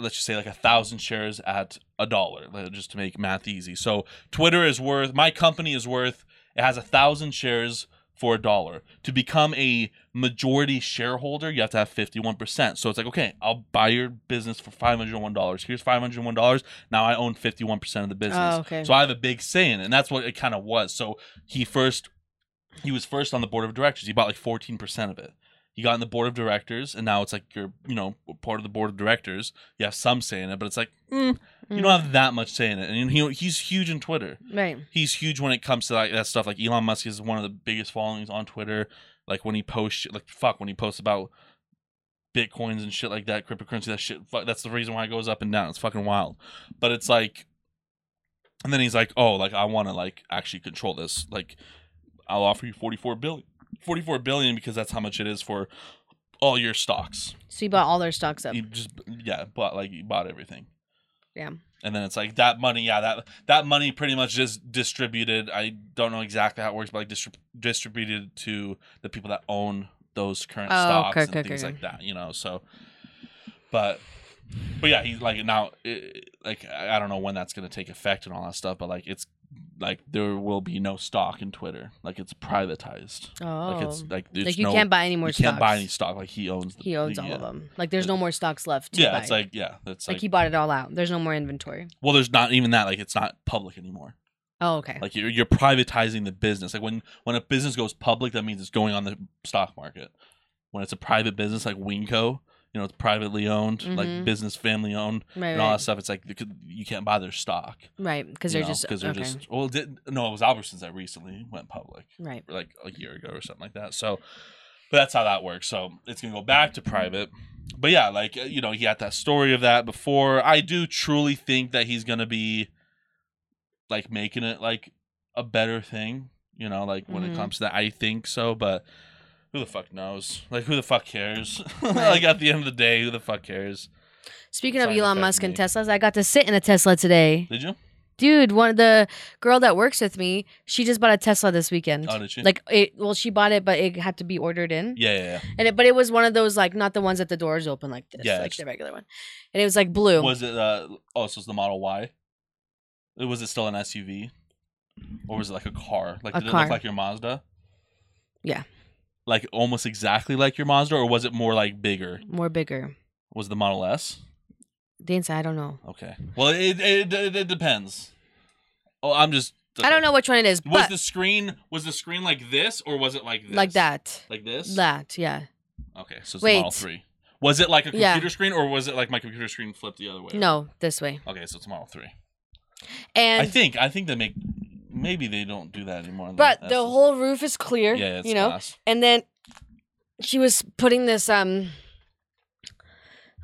Speaker 2: let's just say like a thousand shares at a dollar, just to make math easy. So Twitter is worth my company is worth it has a thousand shares for a dollar. To become a majority shareholder, you have to have 51%. So it's like, okay, I'll buy your business for $501. Here's $501. Now I own 51% of the business.
Speaker 1: Oh, okay.
Speaker 2: So I have a big say in it. And that's what it kind of was. So he first, he was first on the board of directors. He bought like 14% of it. He got in the board of directors, and now it's like you're, you know, part of the board of directors. You have some say in it, but it's like mm, you
Speaker 1: Mm.
Speaker 2: don't have that much say in it. And he, he's huge in Twitter
Speaker 1: Right.
Speaker 2: he's huge when it comes to like that stuff. Like Elon Musk is one of the biggest followings on Twitter. Like when he posts, like fuck, when he posts about bitcoins and shit like that, cryptocurrency, that shit. Fuck, that's the reason why it goes up and down. It's fucking wild. But it's like, and then he's like, oh, like I want to like actually control this. Like I'll offer you forty four billion, forty four billion because that's how much it is for all your stocks.
Speaker 1: So you bought all their stocks up.
Speaker 2: He just yeah, bought like you bought everything.
Speaker 1: Yeah.
Speaker 2: And then it's like that money, yeah, that that money pretty much just distributed. I don't know exactly how it works, but like distrib- distributed to the people that own those current
Speaker 1: Oh,
Speaker 2: stocks
Speaker 1: okay,
Speaker 2: and
Speaker 1: okay,
Speaker 2: things
Speaker 1: okay.
Speaker 2: like that. You know, so. But, but yeah, he's like now, it, like I I don't know when that's gonna take effect and all that stuff, but like it's like there will be no stock in Twitter. Like it's privatized.
Speaker 1: Oh.
Speaker 2: Like it's oh. like there's
Speaker 1: like you
Speaker 2: no,
Speaker 1: can't buy any more
Speaker 2: you
Speaker 1: stocks.
Speaker 2: can't buy any stock. Like he owns. The,
Speaker 1: He owns all
Speaker 2: yeah.
Speaker 1: of them. Like there's no more stocks left. To
Speaker 2: Yeah,
Speaker 1: buy.
Speaker 2: it's like yeah, that's
Speaker 1: like
Speaker 2: like,
Speaker 1: he bought it all out. There's no more inventory.
Speaker 2: well, there's not even that. Like it's not public anymore.
Speaker 1: Oh, okay.
Speaker 2: Like you're you're privatizing the business. Like when when a business goes public, that means it's going on the stock market. When it's a private business like Winco, you know, it's privately owned, like
Speaker 1: Mhm.
Speaker 2: business family owned,
Speaker 1: right,
Speaker 2: and all that stuff. It's like you can't buy their stock
Speaker 1: right. Because they're
Speaker 2: know,
Speaker 1: just
Speaker 2: because they're
Speaker 1: okay.
Speaker 2: just well, did, no, it was Albertsons that recently went public,
Speaker 1: right.
Speaker 2: like a year ago or something like that. So, but that's how that works. So it's gonna go back to private. But yeah, like uh, you know, he had that story of that before. I do truly think that he's gonna be like making it like a better thing. You know, like when
Speaker 1: Mhm.
Speaker 2: it comes to that, I think so. But who the fuck knows? Like who the fuck cares? Like at the end of the day, who the fuck cares?
Speaker 1: Speaking of Elon Musk and. Teslas, I got to sit in a Tesla today.
Speaker 2: Did you?
Speaker 1: Dude, one of the girl that works with me, she just bought a Tesla this weekend.
Speaker 2: Oh, did you?
Speaker 1: Like it, well, she bought it, but it had to be ordered in.
Speaker 2: yeah, yeah, yeah.
Speaker 1: And it, but it was one of those like not the ones that the doors open like this,
Speaker 2: Yeah,
Speaker 1: like the regular one. And it was like blue.
Speaker 2: Was it? uh Oh, so it's the Model Y. Was it still an SUV, or was it like a car? Like
Speaker 1: A
Speaker 2: did it look like your Mazda?
Speaker 1: Yeah.
Speaker 2: Like almost exactly like your Mazda, or was it more like bigger?
Speaker 1: more bigger.
Speaker 2: Was the Model S?
Speaker 1: The inside, I don't know.
Speaker 2: Okay. Well, it it, it, it depends. Oh, I'm just.
Speaker 1: I don't know which one it is,
Speaker 2: Was
Speaker 1: but
Speaker 2: the screen was the screen like this, or was it like this?
Speaker 1: like that,
Speaker 2: Like this.
Speaker 1: that, yeah.
Speaker 2: Okay, so it's
Speaker 1: Wait.
Speaker 2: Model Three. Was it like a
Speaker 1: Yeah.
Speaker 2: computer screen, or was it like my computer screen flipped the other way?
Speaker 1: No, this way.
Speaker 2: Okay, so it's Model Three.
Speaker 1: And
Speaker 2: I think I think they make maybe they don't do that anymore.
Speaker 1: but
Speaker 2: That's
Speaker 1: the
Speaker 2: just-
Speaker 1: whole roof is clear.
Speaker 2: yeah, it's
Speaker 1: you know,
Speaker 2: glass.
Speaker 1: and then she was putting this um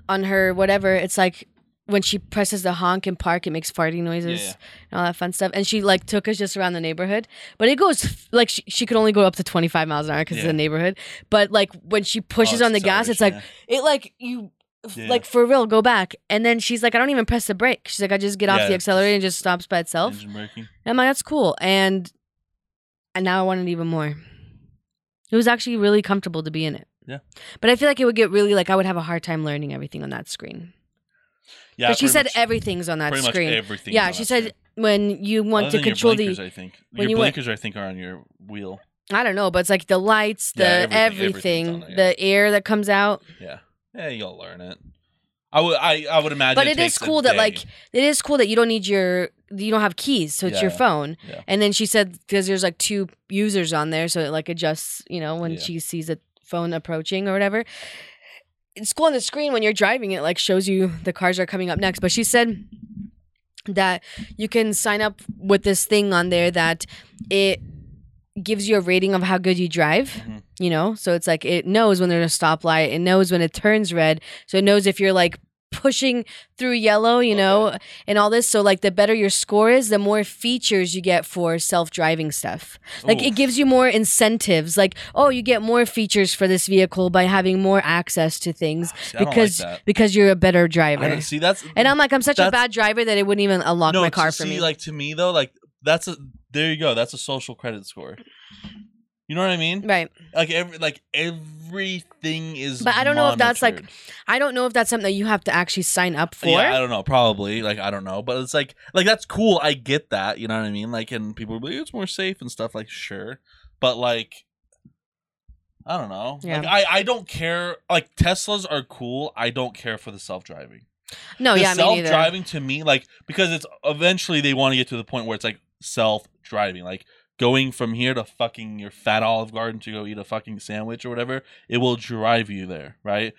Speaker 1: on her whatever. It's like when she presses the honk and park, it makes farting noises
Speaker 2: Yeah, yeah.
Speaker 1: and all that fun stuff. And she like took us just around the neighborhood, but it goes f- like she, she could only go up to twenty five miles an hour because it's
Speaker 2: Yeah.
Speaker 1: a neighborhood. But like when she pushes
Speaker 2: Oh,
Speaker 1: on the gas, it's like it like you.
Speaker 2: Yeah.
Speaker 1: Like for real, go back, and then she's like, "I don't even press the brake." She's like, "I just get off
Speaker 2: Yeah,
Speaker 1: the accelerator and just stops by itself."
Speaker 2: Engine braking.
Speaker 1: And I'm like, that's cool. And and now I want it even more. It was actually really comfortable to be in it.
Speaker 2: Yeah.
Speaker 1: But I feel like it would get really like I would have a hard time learning everything on that screen.
Speaker 2: Yeah,
Speaker 1: but she said
Speaker 2: much-
Speaker 1: everything's on that screen.
Speaker 2: everything.
Speaker 1: yeah, she said
Speaker 2: screen.
Speaker 1: when you want
Speaker 2: Other
Speaker 1: to control
Speaker 2: blinkers,
Speaker 1: the
Speaker 2: I think
Speaker 1: when
Speaker 2: your
Speaker 1: you
Speaker 2: blinkers, I think, are on your wheel.
Speaker 1: I don't know, but it's like the lights, the
Speaker 2: Yeah,
Speaker 1: everything,
Speaker 2: everything- on there,
Speaker 1: the air that comes out.
Speaker 2: Yeah, yeah, you'll learn it. I would, I, I would imagine.
Speaker 1: But
Speaker 2: it
Speaker 1: it is cool that
Speaker 2: day.
Speaker 1: like it is cool that you don't need your you don't have keys, so it's your phone.
Speaker 2: Yeah.
Speaker 1: And then she said because there's like two users on there, so it like adjusts, you know, when
Speaker 2: Yeah.
Speaker 1: she sees a phone approaching or whatever. It's cool on the screen when you're driving it, like shows you the cars are coming up next. But she said that you can sign up with this thing on there that it gives you a rating of how good you drive.
Speaker 2: Mhm.
Speaker 1: You know, so it's like it knows when there's a stoplight, it knows when it turns red, so it knows if you're like pushing through yellow, you know, and all this. So like the better your score is, the more features you get for self-driving stuff. Like it gives you more incentives. Like, oh, you get more features for this vehicle by having more access to things ah,
Speaker 2: See, I don't like
Speaker 1: because because you're a better driver.
Speaker 2: see that's
Speaker 1: And I'm like, I'm such a bad driver that it wouldn't even unlock
Speaker 2: no
Speaker 1: my
Speaker 2: to
Speaker 1: car for
Speaker 2: see,
Speaker 1: me.
Speaker 2: Like to me though, like that's a there you go. That's a social credit score. You know what I mean?
Speaker 1: right.
Speaker 2: Like every like everything is.
Speaker 1: But I don't know if that's, like. I don't know if that's something that you have to actually sign up for.
Speaker 2: Yeah, I don't know. Probably like I don't know, but it's like like that's cool. I get that. You know what I mean? Like, and people believe like, it's more safe and stuff. Like, sure, but like. I don't know.
Speaker 1: Yeah.
Speaker 2: Like I, I don't care. Like Teslas are cool. I don't care for the self driving.
Speaker 1: no,
Speaker 2: the
Speaker 1: yeah,
Speaker 2: self driving to me, like because it's eventually they want to get to the point where it's like self driving, like going from here to fucking your fat Olive Garden to go eat a fucking sandwich or whatever. It will drive you there, right?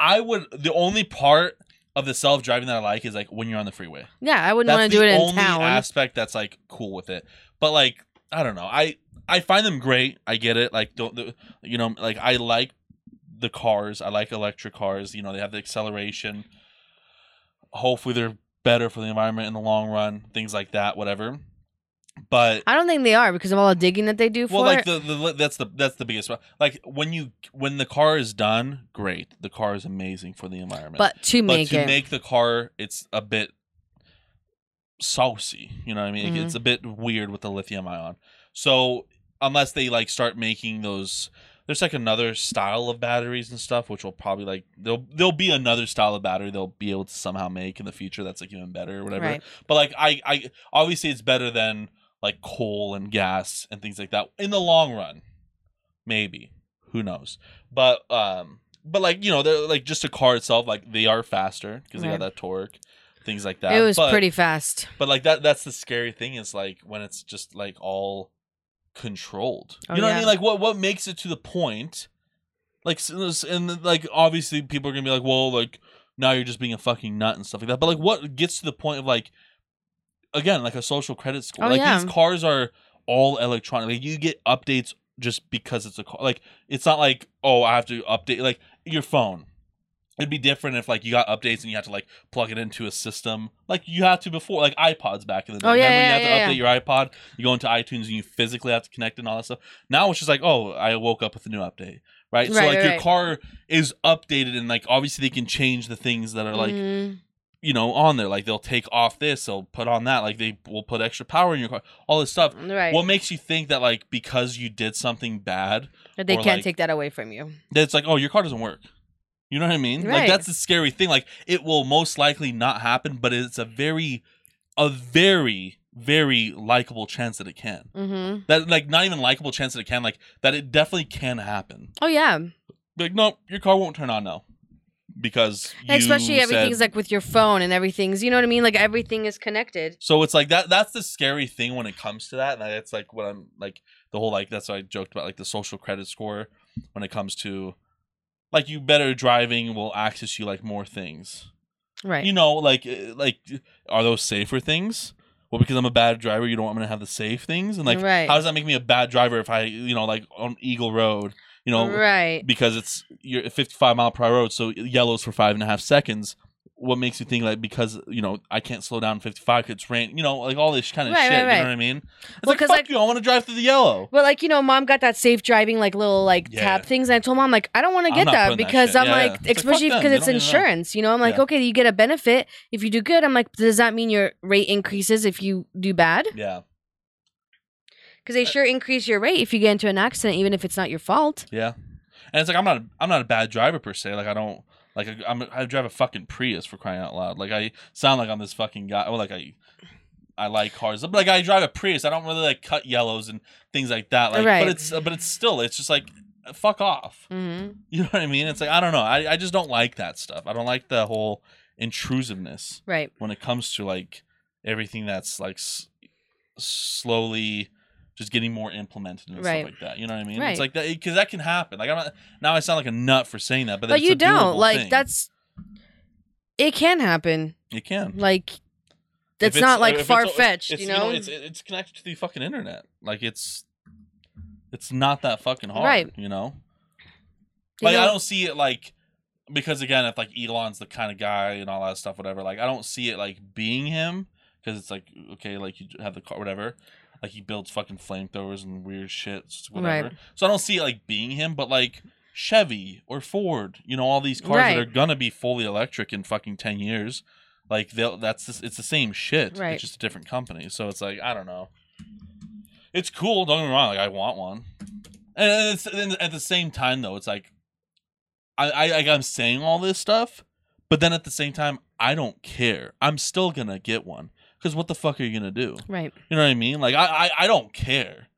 Speaker 2: I would. The only part of the self driving that I like is like when you're on the freeway.
Speaker 1: Yeah, I wouldn't want to do it in
Speaker 2: only
Speaker 1: town.
Speaker 2: aspect that's like cool with it. But like I don't know. I I find them great. I get it. Like don't the, you know like I like the cars. I like electric cars. You know they have the acceleration. Hopefully they're better for the environment in the long run. Things like that. Whatever. But
Speaker 1: I don't think they are because of all the digging that they do for
Speaker 2: well, like the, the that's the that's the biggest one. Like when you when the car is done, great. The car is amazing for the environment.
Speaker 1: but to
Speaker 2: but
Speaker 1: make
Speaker 2: to
Speaker 1: it,
Speaker 2: make the car it's a bit saucy you know what i mean
Speaker 1: Mhm.
Speaker 2: it's a bit weird with the lithium ion so unless they like start making those there's like another style of batteries and stuff which will probably like there'll there'll be another style of battery they'll be able to somehow make in the future that's like even better or whatever
Speaker 1: right?
Speaker 2: but like i i obviously it's better than like coal and gas and things like that in the long run maybe who knows? But um but like you know they're like just a car itself like they are faster because they got that torque things like that
Speaker 1: It was
Speaker 2: but,
Speaker 1: pretty fast.
Speaker 2: but like that that's the scary thing is like when it's just like all controlled.
Speaker 1: Oh,
Speaker 2: you know what i mean? like what what makes it to the point like and like obviously people are gonna be like well like now you're just being a fucking nut and stuff like that. But like what gets to the point of like again like a social credit score.
Speaker 1: Oh,
Speaker 2: like
Speaker 1: yeah.
Speaker 2: these cars are all electronic. Like you get updates just because it's a car. Like it's not like oh i have to update like your phone. It'd be different if like you got updates and you had to like plug it into a system. Like you had to before like ipods back in the day.
Speaker 1: Oh, yeah,
Speaker 2: remember
Speaker 1: yeah,
Speaker 2: you had to
Speaker 1: yeah,
Speaker 2: update your ipod? You go into itunes and you physically have to connect and all that stuff. Now it's just like oh i woke up with a new update right, so like
Speaker 1: right,
Speaker 2: your
Speaker 1: right.
Speaker 2: car is updated and like obviously they can change the things that are like
Speaker 1: Mhm.
Speaker 2: You know on there. Like they'll take off this they'll put on that like they will put extra power in your car all this stuff.
Speaker 1: Right.
Speaker 2: what makes you think that like because you did something bad
Speaker 1: that they
Speaker 2: or,
Speaker 1: can't
Speaker 2: like-
Speaker 1: take that away from you.
Speaker 2: that it's like oh your car doesn't work. You know what i mean?
Speaker 1: Right.
Speaker 2: like that's the scary thing. Like it will most likely not happen but it's a very a very very likable chance that it can.
Speaker 1: Hmm
Speaker 2: that like not even likable chance that it can like that it definitely can happen.
Speaker 1: Oh yeah,
Speaker 2: like no your car won't turn on now because you
Speaker 1: especially everything's
Speaker 2: said-
Speaker 1: like with your phone and everything's. You know what I mean? Like everything is connected.
Speaker 2: So it's like that. That's the scary thing when it comes to that. And that's like what I'm like the whole like that's what I joked about like the social credit score when it comes to like you better driving will access you like more things.
Speaker 1: Right.
Speaker 2: You know, like uh, like are those safer things? well, because I'm a bad driver, you don't want me to have the safe things, and like,
Speaker 1: Right.
Speaker 2: how does that make me a bad driver if I, you know, like on Eagle Road, you know,
Speaker 1: right.
Speaker 2: because it's you're 55 mile per hour road, so yellows for five and a half seconds. What makes you think like because you know I can't slow down 55 'cause it's rain, you know, like all this kind of
Speaker 1: Right,
Speaker 2: shit.
Speaker 1: right,
Speaker 2: You know what I mean? It's
Speaker 1: Well,
Speaker 2: like fuck
Speaker 1: like-
Speaker 2: you, I want to drive through the yellow.
Speaker 1: But like you know, mom got that safe driving like little like
Speaker 2: Yeah.
Speaker 1: tap things, and I told mom like I don't want to get that
Speaker 2: putting that
Speaker 1: because. I'm
Speaker 2: Yeah, yeah.
Speaker 1: like,
Speaker 2: like,
Speaker 1: especially because it's
Speaker 2: don't know.
Speaker 1: insurance. You know, I'm like,
Speaker 2: Yeah.
Speaker 1: okay, you get a benefit if you do good. I'm like, does that mean your rate increases if you do bad?
Speaker 2: Yeah,
Speaker 1: Because they
Speaker 2: Uh,
Speaker 1: sure increase your rate if you get into an accident, even if it's not your fault.
Speaker 2: yeah. And it's like I'm not I'm not a bad driver per se. Like I don't like I- I'm I drive a fucking Prius for crying out loud. Like I sound like I'm this fucking guy. Well, like I. I like cars, but like I drive a Prius. I don't really like cut yellows and things like that. Like,
Speaker 1: Right.
Speaker 2: but it's but it's still it's just like fuck off.
Speaker 1: Mm-hmm.
Speaker 2: You know what I mean? It's like I don't know. I, I just don't like that stuff. I don't like the whole intrusiveness
Speaker 1: Right.
Speaker 2: when it comes to like everything that's like s- slowly just getting more implemented and
Speaker 1: Right.
Speaker 2: stuff like that. You know what I mean?
Speaker 1: Right.
Speaker 2: It's like that because that can happen. Like I'm not now I sound like a nut for saying that, but,
Speaker 1: But you don't like
Speaker 2: thing.
Speaker 1: that's. It can happen.
Speaker 2: it can.
Speaker 1: Like that's not
Speaker 2: uh, like
Speaker 1: far fetched. You
Speaker 2: you
Speaker 1: know.
Speaker 2: it's it's connected to the fucking internet. Like it's it's not that fucking hard.
Speaker 1: Right.
Speaker 2: You know.
Speaker 1: You
Speaker 2: Like I don't see it like because again, if like Elon's the kind of guy and all that stuff, whatever. Like I don't see it like being him because it's like okay, like you have the car, whatever. Like he builds fucking flamethrowers and weird shit, whatever.
Speaker 1: Right.
Speaker 2: So I don't see it like being him, but like Chevy or Ford, you know, all these cars
Speaker 1: Right.
Speaker 2: that are gonna be fully electric in fucking ten years. Like they'll that's just, it's the same shit.
Speaker 1: Right.
Speaker 2: It's just a different company. So it's like I don't know. It's cool. Don't get me wrong. Like I want one, and it's and at the same time though, it's like I, I like I'm saying all this stuff, but then at the same time, I don't care. I'm still gonna get one because what the fuck are you gonna do?
Speaker 1: right.
Speaker 2: You know what I mean? Like I I, I don't care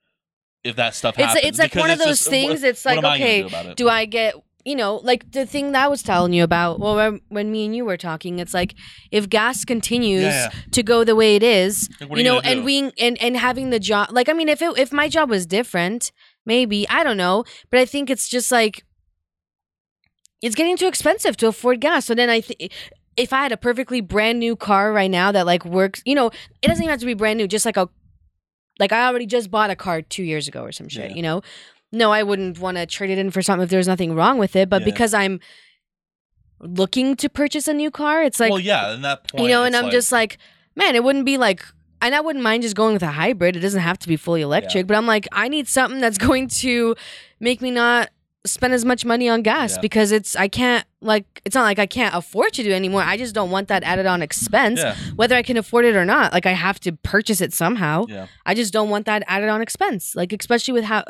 Speaker 2: if that stuff happens.
Speaker 1: it's it's
Speaker 2: like
Speaker 1: one of those
Speaker 2: just-
Speaker 1: things.
Speaker 2: What,
Speaker 1: it's like
Speaker 2: am I
Speaker 1: okay,
Speaker 2: do about it?
Speaker 1: do I get you know like the thing that I was telling you about? Well, when, when me and you were talking, it's like if gas continues
Speaker 2: Yeah,
Speaker 1: to go the way it is,
Speaker 2: Like, what
Speaker 1: you know, and we and and having the job. Like I mean, if it if my job was different, maybe I don't know, but I think it's just like it's getting too expensive to afford gas. So then I think. If I had a perfectly brand new car right now that like works, you know, it doesn't even have to be brand new. Just like a, like I already just bought a car two years ago or some shit.
Speaker 2: Yeah.
Speaker 1: You know, no, I wouldn't want to trade it in for something if there's nothing wrong with it. But
Speaker 2: Yeah.
Speaker 1: because I'm looking to purchase a new car, it's like
Speaker 2: well, yeah, and that point,
Speaker 1: you know, and I'm just like, man, it wouldn't be like, and I wouldn't mind just going with a hybrid. It doesn't have to be fully electric, but I'm like, I need something that's going to make me not spend as much money on gas
Speaker 2: Yeah.
Speaker 1: because it's I can't like it's not like I can't afford to do anymore. I just don't want that added on expense,
Speaker 2: yeah,
Speaker 1: whether I can afford it or not. Like I have to purchase it somehow.
Speaker 2: yeah,
Speaker 1: I just don't want that added on expense. Like especially with how,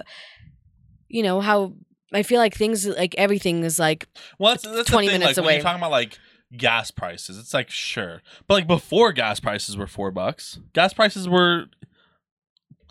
Speaker 1: you know, how I feel like things like everything is like
Speaker 2: Well, that's, that's
Speaker 1: 20
Speaker 2: thing.
Speaker 1: minutes
Speaker 2: like,
Speaker 1: away.
Speaker 2: you're talking about like gas prices, it's like sure, but like before gas prices were four bucks, gas prices were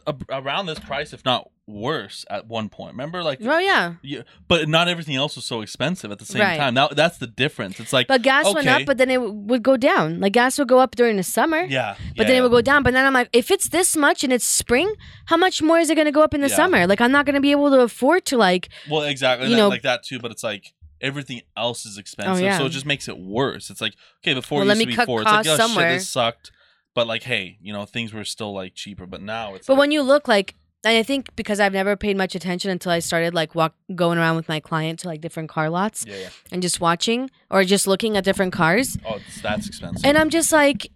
Speaker 2: a- around this price, if not worse, at one point. Remember, like,
Speaker 1: oh yeah.
Speaker 2: yeah, but not everything else was so expensive at the same
Speaker 1: Right.
Speaker 2: time. Now that's the difference. It's like,
Speaker 1: But gas went up, but then it w- would go down. Like gas would go up during the summer.
Speaker 2: yeah,
Speaker 1: But then it would go down. But then I'm like, if it's this much and it's spring, how much more is it going to go up in the
Speaker 2: Yeah.
Speaker 1: summer? Like, I'm not going to be able to afford to like.
Speaker 2: Well, exactly,
Speaker 1: you
Speaker 2: that-
Speaker 1: know-
Speaker 2: like that too. But it's like everything else is oh, expensive,
Speaker 1: yeah.
Speaker 2: so it just makes it worse. It's like okay, before
Speaker 1: Well,
Speaker 2: it
Speaker 1: let
Speaker 2: used
Speaker 1: me
Speaker 2: to be
Speaker 1: cut
Speaker 2: four. It's like oh
Speaker 1: somewhere.
Speaker 2: shit, this sucked. But like, hey, you know, things were still like cheaper. But now it's
Speaker 1: But
Speaker 2: like,
Speaker 1: when you look like, and I think because I've never paid much attention until I started like walk going around with my client to like different car lots
Speaker 2: yeah, yeah.
Speaker 1: and just watching or just looking at different cars,
Speaker 2: Oh, it's, that's expensive.
Speaker 1: and I'm just like,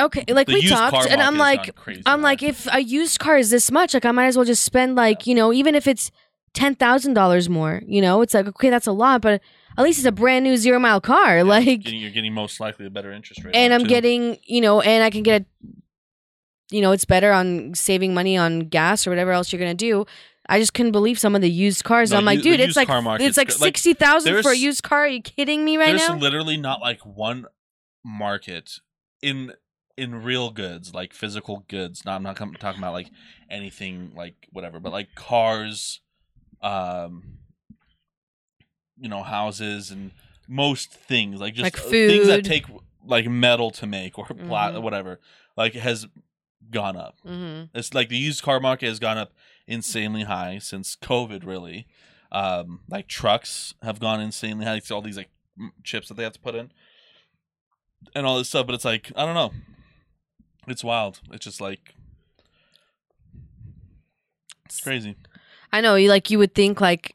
Speaker 1: okay, like
Speaker 2: The
Speaker 1: we talked, and I'm like,
Speaker 2: crazy
Speaker 1: I'm
Speaker 2: now.
Speaker 1: like, if a used car is this much, like I might as well just spend like, you know, even if it's ten thousand dollars more, you know, it's like okay, that's a lot, but at least it's a brand new zero mile car,
Speaker 2: Yeah,
Speaker 1: like,
Speaker 2: getting, you're getting most likely a better interest rate.
Speaker 1: and I'm
Speaker 2: too.
Speaker 1: getting, you know, and I can get, a, you know, it's better on saving money on gas or whatever else you're gonna do. I just couldn't believe some of the used cars.
Speaker 2: No,
Speaker 1: I'm like, dude, it's like it's like.
Speaker 2: Like,
Speaker 1: sixty thousand for a used car. Are you kidding me right
Speaker 2: There's
Speaker 1: now?
Speaker 2: There's literally not like one market in in real goods, like physical goods. Not I'm not com- talking about like anything like whatever, but like cars, um, you know, houses and most things like just
Speaker 1: Like
Speaker 2: uh, things that take like metal to make or pla-
Speaker 1: Mhm.
Speaker 2: whatever, like has gone up.
Speaker 1: mm-hmm.
Speaker 2: It's like the used car market has gone up insanely high since COVID. Really, um, like trucks have gone insanely high. It's all these like chips that they have to put in, and all this stuff. But it's like I don't know. It's wild. It's just like it's crazy.
Speaker 1: I know you like you would think like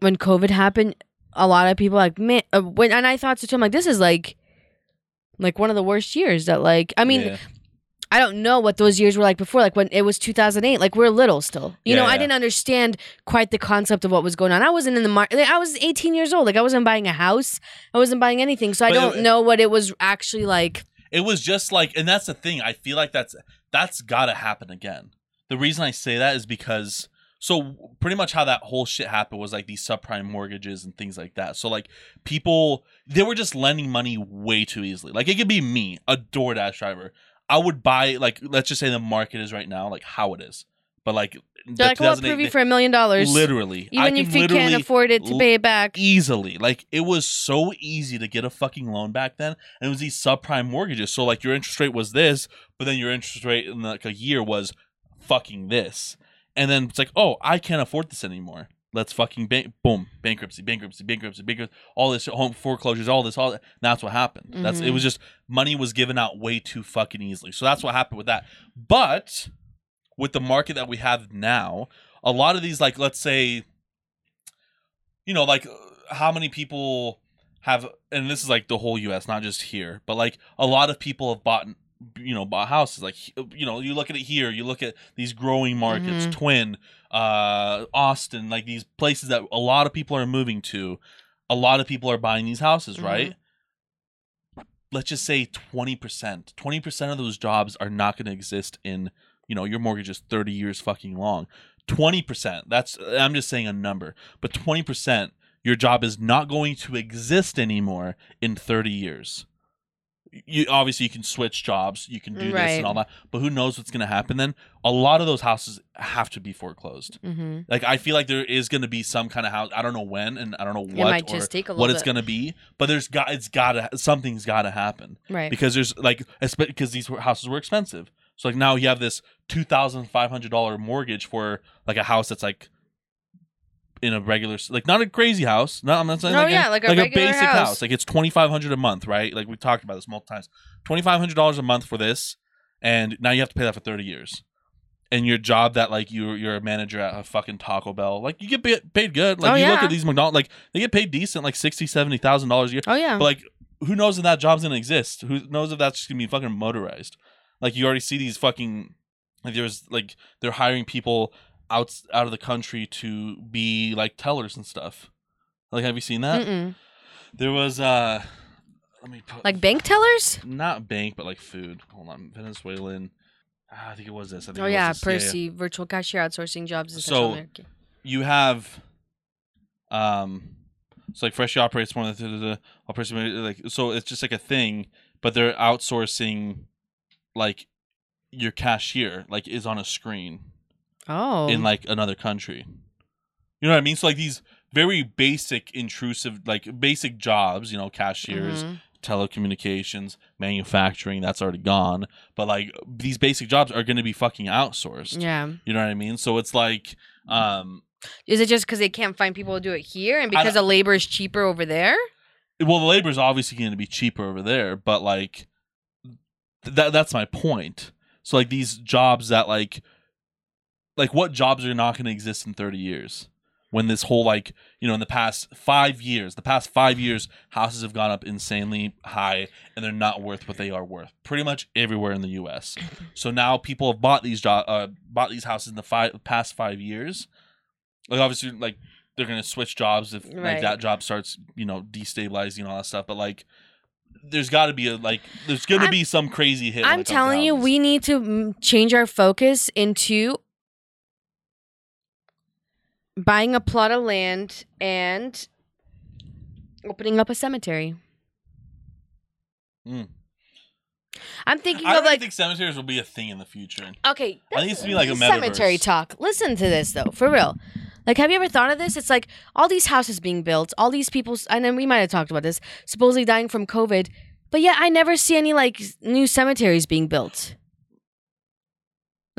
Speaker 1: when COVID happened, a lot of people like man uh, when and I thought so too. I'm like this is like like one of the worst years that like I mean
Speaker 2: Yeah.
Speaker 1: I don't know what those years were like before like when it was 2008 like we're little still you
Speaker 2: Yeah,
Speaker 1: know I didn't understand quite the concept of what was going on I wasn't in the market I was 18 years old like I wasn't buying a house I wasn't buying anything so I don't
Speaker 2: it-
Speaker 1: know what it was actually like
Speaker 2: it was just like and that's the thing i feel like that's that's gotta happen again the reason i say that is because so pretty much how that whole shit happened was like these subprime mortgages and things like that. So like people they were just lending money way too easily. Like it could be me a DoorDash driver. I would buy like let's just say the market is right now like how it is. But like
Speaker 1: they're like well I'll prove you for a million dollars.
Speaker 2: Literally.
Speaker 1: Even if you can't afford it to pay it back.
Speaker 2: Easily. Like it was so easy to get a fucking loan back then, and it was these subprime mortgages. So like your interest rate was this, but then your interest rate in like a year was fucking this, and then it's like, oh, I can't afford this anymore. Let's fucking bank, boom, bankruptcy, bankruptcy, bankruptcy, bankruptcy, all this home foreclosures, all this, all that. That's what happened. That's it was mm-hmm. just money was given out way too fucking easily. So that's what happened with that. But with the market that we have now, a lot of these, like let's say, you know, like how many people have, and this is like the whole U.S., not just here, but like a lot of people have bought, you know, bought houses. Like you know, you look at it here, you look at these growing markets,
Speaker 1: Mhm.
Speaker 2: Twin, uh, Austin, like these places that a lot of people are moving to. A lot of people are buying these houses,
Speaker 1: Mhm.
Speaker 2: right? Let's just say twenty percent. Twenty percent of those jobs are not going to exist in, you know, your mortgage is thirty years fucking long. Twenty percent. That's I'm just saying a number, but twenty percent, your job is not going to exist anymore in thirty years. You obviously you can switch jobs, you can do this and all that, but who knows what's going to happen then? A lot of those houses have to be foreclosed.
Speaker 1: mm-hmm.
Speaker 2: Like I feel like there is going to be some kind of house. I don't know when, and I don't know what or
Speaker 1: just take a little
Speaker 2: what it's going to be. But there's got it's got to something's got to happen
Speaker 1: right
Speaker 2: because there's like because these houses were expensive. So like now you have this two thousand five hundred dollar mortgage for like a house that's like in a regular like not a crazy house. No, I'm not saying
Speaker 1: Oh,
Speaker 2: like,
Speaker 1: yeah,
Speaker 2: a,
Speaker 1: like a regular
Speaker 2: basic
Speaker 1: house.
Speaker 2: Like it's twenty five hundred a month, right? Like we talked about this multiple times. Twenty five hundred dollars a month for this, and now you have to pay that for thirty years. And your job that like you you're a manager at a fucking Taco Bell, like you get pa- paid good. Like
Speaker 1: Oh,
Speaker 2: you look at these McDonald's, like they get paid decent, like sixty seventy thousand dollars a year.
Speaker 1: oh yeah
Speaker 2: But like, who knows if that job's gonna exist? Who knows if that's just gonna be fucking motorized? Like, you already see these fucking like there's like they're hiring people out out of the country to be like tellers and stuff. Like, have you seen that?
Speaker 1: Mm-mm.
Speaker 2: There was uh, let me put,
Speaker 1: like bank tellers
Speaker 2: not bank, but like food. Hold on, Venezuelan. Ah, I think it was this. I think
Speaker 1: oh
Speaker 2: it was
Speaker 1: yeah. Percy virtual cashier outsourcing jobs in
Speaker 2: So- you have um so like Freshii operates more than the, the, a person like so it's just like a thing but they're outsourcing like your cashier like is on a screen
Speaker 1: oh.
Speaker 2: in like another country. You know what i mean? So like these very basic intrusive like basic jobs you know cashiers
Speaker 1: Mhm.
Speaker 2: telecommunications manufacturing that's already gone. But like these basic jobs are going to be fucking outsourced.
Speaker 1: Yeah.
Speaker 2: You know what i mean? So it's like um
Speaker 1: is it just because they can't find people to do it here and because the labor is cheaper over there?
Speaker 2: Well the labor is obviously going to be cheaper over there but like th- that that's my point. So like these jobs that like like what jobs are not going to exist in 30 years? When this whole like you know in the past 5 years the past 5 years houses have gone up insanely high and they're not worth what they are worth pretty much everywhere in the US so now people have bought these job uh, bought these houses in the five past 5 years. Like obviously like they're going to switch jobs if like that job starts you know destabilizing all that stuff but like there's got to be a like there's going to
Speaker 1: I'm-
Speaker 2: be some crazy hit
Speaker 1: i'm
Speaker 2: it comes to
Speaker 1: telling you we need to change our focus into buying a plot of land and opening up a cemetery
Speaker 2: Mm.
Speaker 1: i'm thinking
Speaker 2: I
Speaker 1: of
Speaker 2: really
Speaker 1: like
Speaker 2: think cemeteries will be a thing in the future.
Speaker 1: Okay,
Speaker 2: I think it's to be like a
Speaker 1: cemetery talk. Listen to this though, for real. Like, have you ever thought of this? It's like all these houses being built, all these people, and then we might have talked about this, supposedly dying from COVID, but yet I never see any like new cemeteries being built.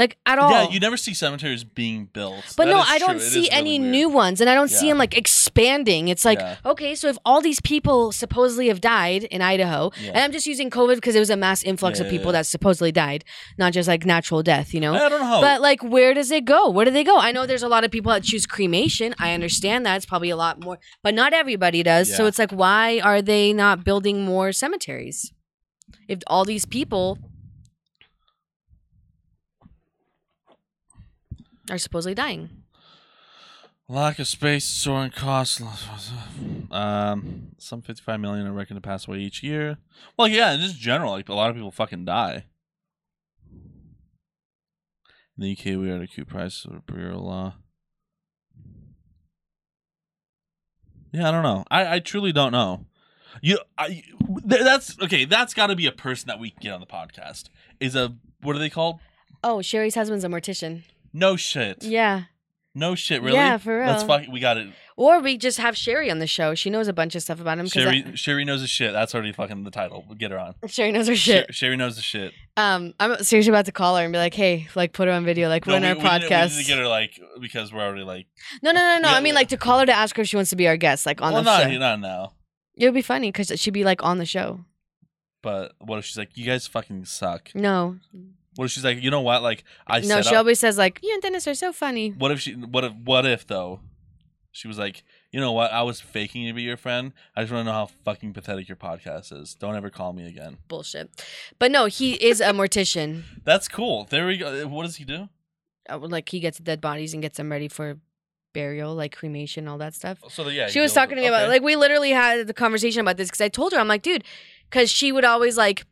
Speaker 1: Like at all.
Speaker 2: Yeah, you never see cemeteries being built.
Speaker 1: But
Speaker 2: That
Speaker 1: no, I don't
Speaker 2: true.
Speaker 1: See any
Speaker 2: weird.
Speaker 1: new ones, and I don't see them like expanding. It's like,
Speaker 2: Yeah.
Speaker 1: okay, so if all these people supposedly have died in Idaho,
Speaker 2: Yeah.
Speaker 1: and I'm just using COVID because it was a mass influx
Speaker 2: Yeah,
Speaker 1: of people
Speaker 2: yeah.
Speaker 1: that supposedly died, not just like natural death, you know?
Speaker 2: I don't know.
Speaker 1: But like, where does it go? Where do they go? I know there's a lot of people that choose cremation. I understand that it's probably a lot more, but not everybody does. So it's like, why are they not building more cemeteries? If all these people are supposedly dying.
Speaker 2: Lack of space, soaring costs. Um, some 55 million are reckoned to pass away each year. Well, yeah, in just general, like a lot of people fucking die. In the UK, we are at a acute price of burial law. Yeah, I don't know. I, I truly don't know. You, I, that's okay. That's got to be a person that we can get on the podcast. Is a what are they called?
Speaker 1: Oh, Sherry's husband's a mortician.
Speaker 2: No shit.
Speaker 1: Yeah.
Speaker 2: No shit. Really?
Speaker 1: Yeah, for real.
Speaker 2: Let's fuck. We got it.
Speaker 1: Or we just have Sherry on the show. She knows a bunch of stuff about him. 'cause
Speaker 2: Sherry,
Speaker 1: I-
Speaker 2: Sherry knows the shit. That's already fucking the title. We'll get her on.
Speaker 1: Sherry knows her shit.
Speaker 2: Sher- Sherry knows the shit.
Speaker 1: Um, I'm seriously about to call her and be like, "Hey, like, put her on video, like, we're in
Speaker 2: we,
Speaker 1: our
Speaker 2: we need-
Speaker 1: podcast."
Speaker 2: We need to get her like because we're already like.
Speaker 1: no, no, no, no.
Speaker 2: Yeah,
Speaker 1: I mean,
Speaker 2: yeah.
Speaker 1: like, to call her to ask her if she wants to be our guest, like, on
Speaker 2: well,
Speaker 1: the
Speaker 2: not
Speaker 1: show.
Speaker 2: not now.
Speaker 1: It would be funny because she'd be like on the show.
Speaker 2: But what if she's like, you guys fucking suck?
Speaker 1: No,
Speaker 2: What if she's like, you know what? Like I
Speaker 1: no. She
Speaker 2: up.
Speaker 1: always says like, "You and Dennis are so funny."
Speaker 2: What if she? What if? What if though? She was like, you know what? I was faking to be your friend. I just want to know how fucking pathetic your podcast is. Don't ever call me again.
Speaker 1: Bullshit. But no, he is a mortician.
Speaker 2: That's cool. There we go. What does he do?
Speaker 1: Uh, like, he gets dead bodies and gets them ready for burial, like cremation, all that stuff.
Speaker 2: So yeah,
Speaker 1: she was talking to me about
Speaker 2: okay.
Speaker 1: like we literally had the conversation about this because I told her I'm like, dude, because she would always like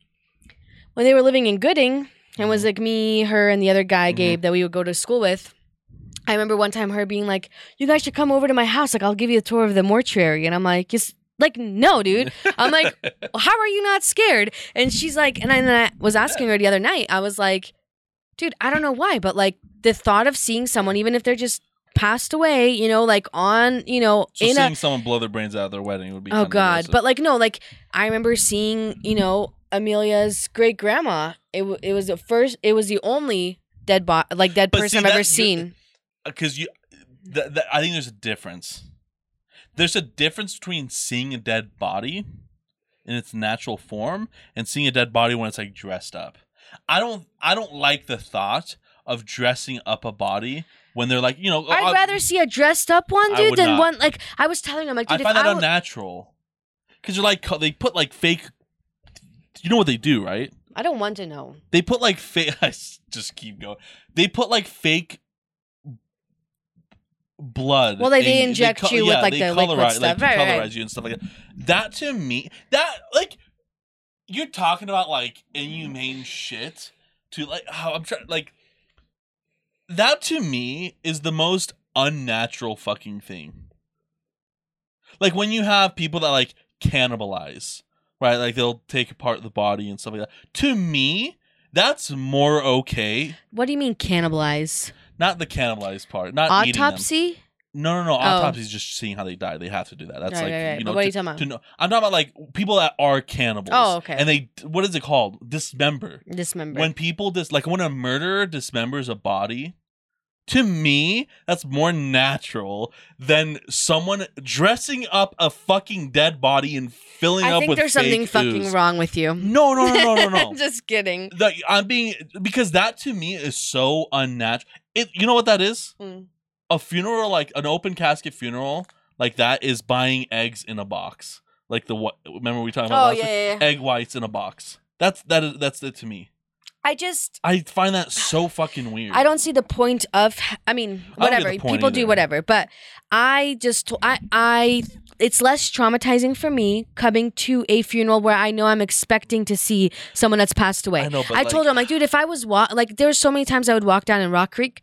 Speaker 1: when they were living in Gooding and it was like me, her, and the other guy
Speaker 2: Mhm.
Speaker 1: Gabe that we would go to school with. I remember one time her being like, "You guys should come over to my house. Like, I'll give you a tour of the mortuary." And I'm like, "Just like no, dude. I'm like, how are you not scared?" And she's like, and I, and I was asking her the other night. I was like, "Dude, I don't know why, but like the thought of seeing someone, even if they're just passed away, you know, like on, you know,
Speaker 2: so
Speaker 1: in a
Speaker 2: seeing someone blow their brains out at their wedding would be.
Speaker 1: Oh
Speaker 2: kinda
Speaker 1: God! But like no, like I remember seeing you know Amelia's great grandma. It w- it was the first. It was the only dead body, like dead
Speaker 2: But
Speaker 1: person
Speaker 2: see,
Speaker 1: I've ever seen.
Speaker 2: because you, th- th- I think there's a difference. There's a difference between seeing a dead body in its natural form and seeing a dead body when it's like dressed up. I don't. I don't like the thought of dressing up a body when they're like, you know.
Speaker 1: I'd
Speaker 2: uh,
Speaker 1: rather see a dressed up one
Speaker 2: I
Speaker 1: dude
Speaker 2: would
Speaker 1: than
Speaker 2: not.
Speaker 1: one like I was telling him like
Speaker 2: I
Speaker 1: dude
Speaker 2: find
Speaker 1: if
Speaker 2: that
Speaker 1: I w-
Speaker 2: unnatural. Because you're like, co- they put like fake. You know what they do, right?
Speaker 1: I don't want to know.
Speaker 2: They put like fake. I just keep going. They put like fake blood.
Speaker 1: Well, they- they
Speaker 2: in-
Speaker 1: inject
Speaker 2: co-
Speaker 1: you with, like,
Speaker 2: they
Speaker 1: the liquid
Speaker 2: colorize,
Speaker 1: stuff.
Speaker 2: Like,
Speaker 1: Right,
Speaker 2: colorize
Speaker 1: right.
Speaker 2: you and stuff like that. That to me, that like, you're talking about like inhumane shit to like how I'm trying like. That to me is the most unnatural fucking thing. Like when you have people that like cannibalize, right? Like they'll take apart the body and stuff like that. To me, that's more okay.
Speaker 1: What do you mean cannibalize?
Speaker 2: Not the cannibalize part. Not eating them.
Speaker 1: Autopsy?
Speaker 2: No, no, no.
Speaker 1: Oh.
Speaker 2: Autopsy is just seeing how they die. They have to do that. That's
Speaker 1: Right,
Speaker 2: like
Speaker 1: right, right.
Speaker 2: you
Speaker 1: But
Speaker 2: know.
Speaker 1: what are you talking about?
Speaker 2: to know, I'm talking about like people that are cannibals.
Speaker 1: Oh, okay.
Speaker 2: And they what is it called? Dismember.
Speaker 1: Dismember.
Speaker 2: When people dis like when a murderer dismembers a body, to me, that's more natural than someone dressing up a fucking dead body and filling
Speaker 1: I
Speaker 2: up with.
Speaker 1: I think there's something
Speaker 2: fake
Speaker 1: fucking wrong with you.
Speaker 2: No, no, no, no, no, no.
Speaker 1: Just kidding.
Speaker 2: The- I'm being because that to me is so unnatural. It you know what that is?
Speaker 1: Mm.
Speaker 2: A funeral like an open casket funeral like that is buying eggs in a box. Like the what? Remember we talked about
Speaker 1: Oh yeah, yeah, yeah.
Speaker 2: egg whites in a box. That's that is that's it to me.
Speaker 1: I just
Speaker 2: I find that so fucking weird.
Speaker 1: I don't see the point of. I mean,
Speaker 2: I
Speaker 1: whatever
Speaker 2: point
Speaker 1: people do, whatever. But I just, I, I, it's less traumatizing for me coming to a funeral where I know I'm expecting to see someone that's passed away.
Speaker 2: I know,
Speaker 1: I
Speaker 2: like,
Speaker 1: told her, I'm like, dude, if I was wa- like, there were so many times I would walk down in Rock Creek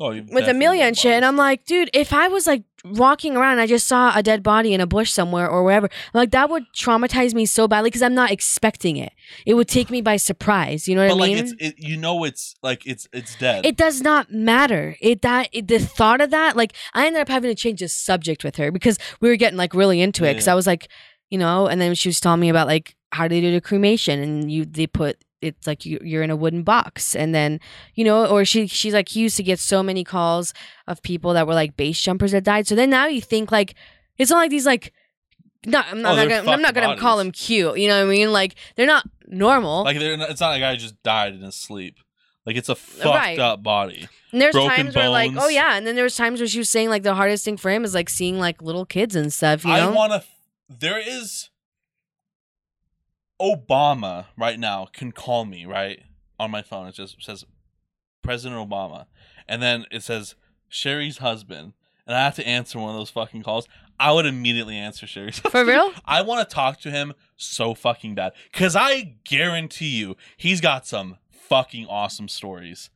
Speaker 2: oh,
Speaker 1: with Amelia and shit, and. I'm like, dude, if I was like walking around and I just saw a dead body in a bush somewhere or wherever, like that would traumatize me so badly because I'm not expecting it. It would take me by surprise. You know what
Speaker 2: but
Speaker 1: I
Speaker 2: like
Speaker 1: mean?
Speaker 2: it's it, you know it's like it's it's dead.
Speaker 1: It does not matter. It that it, the thought of that, like I ended up having to change the subject with her because we were getting like really into it. Because
Speaker 2: yeah.
Speaker 1: I was like, you know, and then she was telling me about like how do they do the cremation and you they put it's like you, you're in a wooden box and then you know or she she's like he used to get so many calls of people that were like base jumpers that died so then now you think like it's not like these like not, I'm not,
Speaker 2: Oh,
Speaker 1: not gonna, I'm not gonna call them cute. You know what I mean? Like they're not normal.
Speaker 2: Like they're not, it's not like a guy just died in his sleep. Like it's a fucked
Speaker 1: Right.
Speaker 2: up body.
Speaker 1: and there's
Speaker 2: broken
Speaker 1: times where like, oh yeah, and then there was times where she was saying like the hardest thing for him is like seeing like little kids and stuff. You know?
Speaker 2: I want to. There is. Obama right now can call me right on my phone. It just says President Obama, and then it says Sherry's husband, and I have to answer one of those fucking calls. I would immediately answer Sherry's
Speaker 1: for real?
Speaker 2: I want to talk to him so fucking bad because I guarantee you he's got some fucking awesome stories.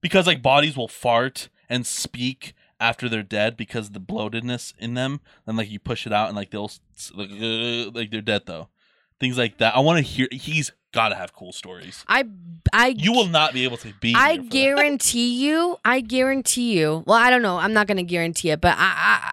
Speaker 2: Because like bodies will fart and speak after they're dead because the bloatedness in them, and like you push it out and like they'll like they're dead though. Things like that. I want to hear. He's got to have cool stories.
Speaker 1: I I
Speaker 2: You will not be able to be.
Speaker 1: I
Speaker 2: here for that.
Speaker 1: guarantee you. I guarantee you. Well, I don't know. I'm not gonna guarantee it, but I. I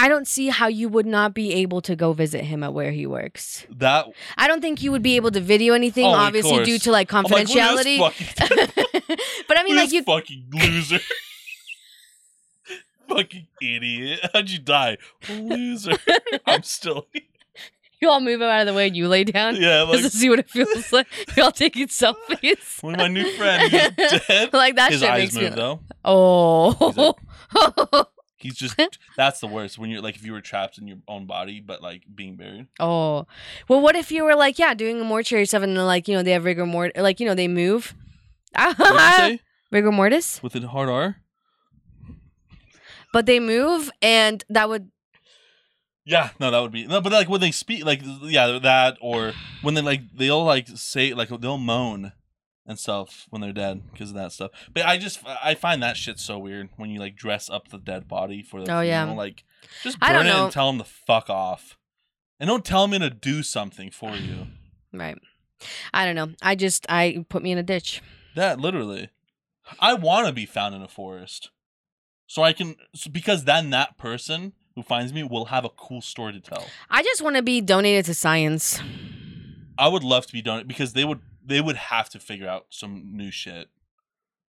Speaker 1: I don't see how you would not be able to go visit him at where he works.
Speaker 2: that.
Speaker 1: I don't think you would be able to video anything,
Speaker 2: Oh,
Speaker 1: obviously due to like
Speaker 2: I'm like, look at this
Speaker 1: confidentiality. but I mean, like you,
Speaker 2: fucking loser. fucking idiot. How'd you die? Loser. I'm still
Speaker 1: you all move him out of the way and you lay down
Speaker 2: Yeah,
Speaker 1: just
Speaker 2: like
Speaker 1: to see what it feels like. You're all taking selfies.
Speaker 2: when my new friend is dead.
Speaker 1: like that
Speaker 2: His
Speaker 1: shit
Speaker 2: eyes
Speaker 1: makes
Speaker 2: move
Speaker 1: me.
Speaker 2: though.
Speaker 1: Oh.
Speaker 2: He's just that's the worst when you're like if you were trapped in your own body but like being buried.
Speaker 1: Oh, well, what if you were like, yeah, doing a mortuary stuff, and then like, you know, they have rigor mortis, like, you know, they move.
Speaker 2: What did you say?
Speaker 1: rigor mortis,
Speaker 2: With a hard R?
Speaker 1: but they move, and that would.
Speaker 2: Yeah, no, that would be no, but like when they speak, like yeah, that or when they like they'll like say like they'll moan and stuff when they're dead because of that stuff. But I just I find that shit so weird when you like dress up the dead body for the
Speaker 1: Oh, yeah.
Speaker 2: funeral. Like just
Speaker 1: I
Speaker 2: burn
Speaker 1: don't
Speaker 2: it
Speaker 1: know.
Speaker 2: and tell them to fuck off, and don't tell me to do something for you.
Speaker 1: Right. I don't know. I just, I put me in a ditch.
Speaker 2: That literally, I want to be found in a forest, so I can so because then that person who finds me will have a cool story to tell.
Speaker 1: I just want to be donated to science.
Speaker 2: I would love to be donated because they would they would have to figure out some new shit.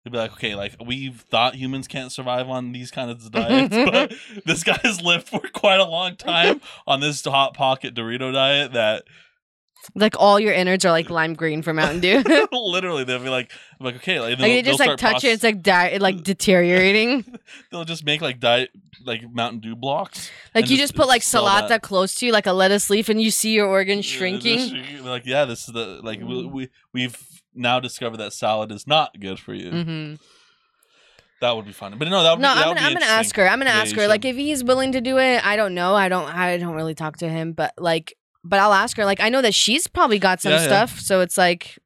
Speaker 2: They'd be like, okay, like we've thought humans can't survive on these kinds of diets, but this guy has lived for quite a long time on this hot pocket Dorito diet that
Speaker 1: Like all your innards are like lime green for Mountain Dew.
Speaker 2: literally they'll be like, I'm like okay, like,
Speaker 1: you just like touch it, it's like di- like deteriorating.
Speaker 2: they'll just make like diet like Mountain Dew blocks.
Speaker 1: Like you
Speaker 2: just
Speaker 1: put like salata
Speaker 2: that.
Speaker 1: close to you, like a lettuce leaf, and you see your organs shrinking.
Speaker 2: they're like, yeah, this is the like we,
Speaker 1: Mm.
Speaker 2: we we've now discovered that salad is not good for you.
Speaker 1: hmm
Speaker 2: That would be fun. But no, that would
Speaker 1: No,
Speaker 2: be, that
Speaker 1: I'm gonna, I'm gonna ask her. I'm gonna
Speaker 2: Yeah,
Speaker 1: ask her. Like if he's willing to do it, I don't know. I don't. I don't really talk to him, but like, but I'll ask her. Like I know that she's probably got some
Speaker 2: Yeah, yeah.
Speaker 1: stuff, so it's like.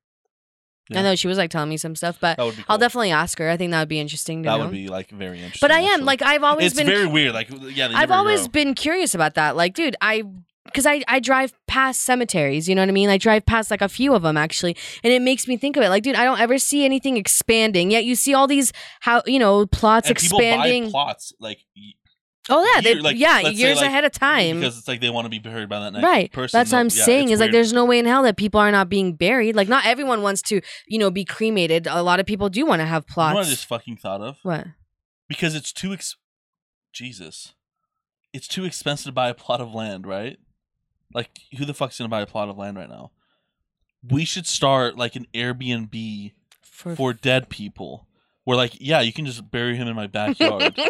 Speaker 2: Yeah.
Speaker 1: I know she was like telling me some stuff, but
Speaker 2: That would be.
Speaker 1: I'll definitely ask her. I think that would be interesting to
Speaker 2: That
Speaker 1: know.
Speaker 2: would be like very interesting.
Speaker 1: but I am
Speaker 2: actually.
Speaker 1: like I've always
Speaker 2: it's
Speaker 1: been.
Speaker 2: very weird. Like yeah, they
Speaker 1: I've
Speaker 2: never
Speaker 1: always
Speaker 2: grow.
Speaker 1: been curious about that. Like, dude, I because I I drive past cemeteries. You know what I mean? I drive past like a few of them actually, and it makes me think of it. Like, dude, I don't ever see anything expanding. Yet you see all these how you know plots
Speaker 2: and people
Speaker 1: expanding.
Speaker 2: buy plots like y-
Speaker 1: oh yeah, they,
Speaker 2: like,
Speaker 1: yeah,
Speaker 2: let's say,
Speaker 1: years
Speaker 2: like,
Speaker 1: ahead of time.
Speaker 2: because it's like they want to be buried by that next
Speaker 1: Right.
Speaker 2: person.
Speaker 1: That's what I'm
Speaker 2: yeah,
Speaker 1: saying. Is like there's no way in hell that people are not being buried. Like not everyone wants to, you know, be cremated. A lot of people do want to have
Speaker 2: You know what
Speaker 1: plots.
Speaker 2: I just fucking thought of
Speaker 1: what?
Speaker 2: because it's too ex- Jesus, it's too expensive to buy a plot of land, right? Like who the fuck's gonna buy a plot of land right now? We should start like an Airbnb
Speaker 1: For,
Speaker 2: for dead people. Where like, yeah, you can just bury him in my backyard.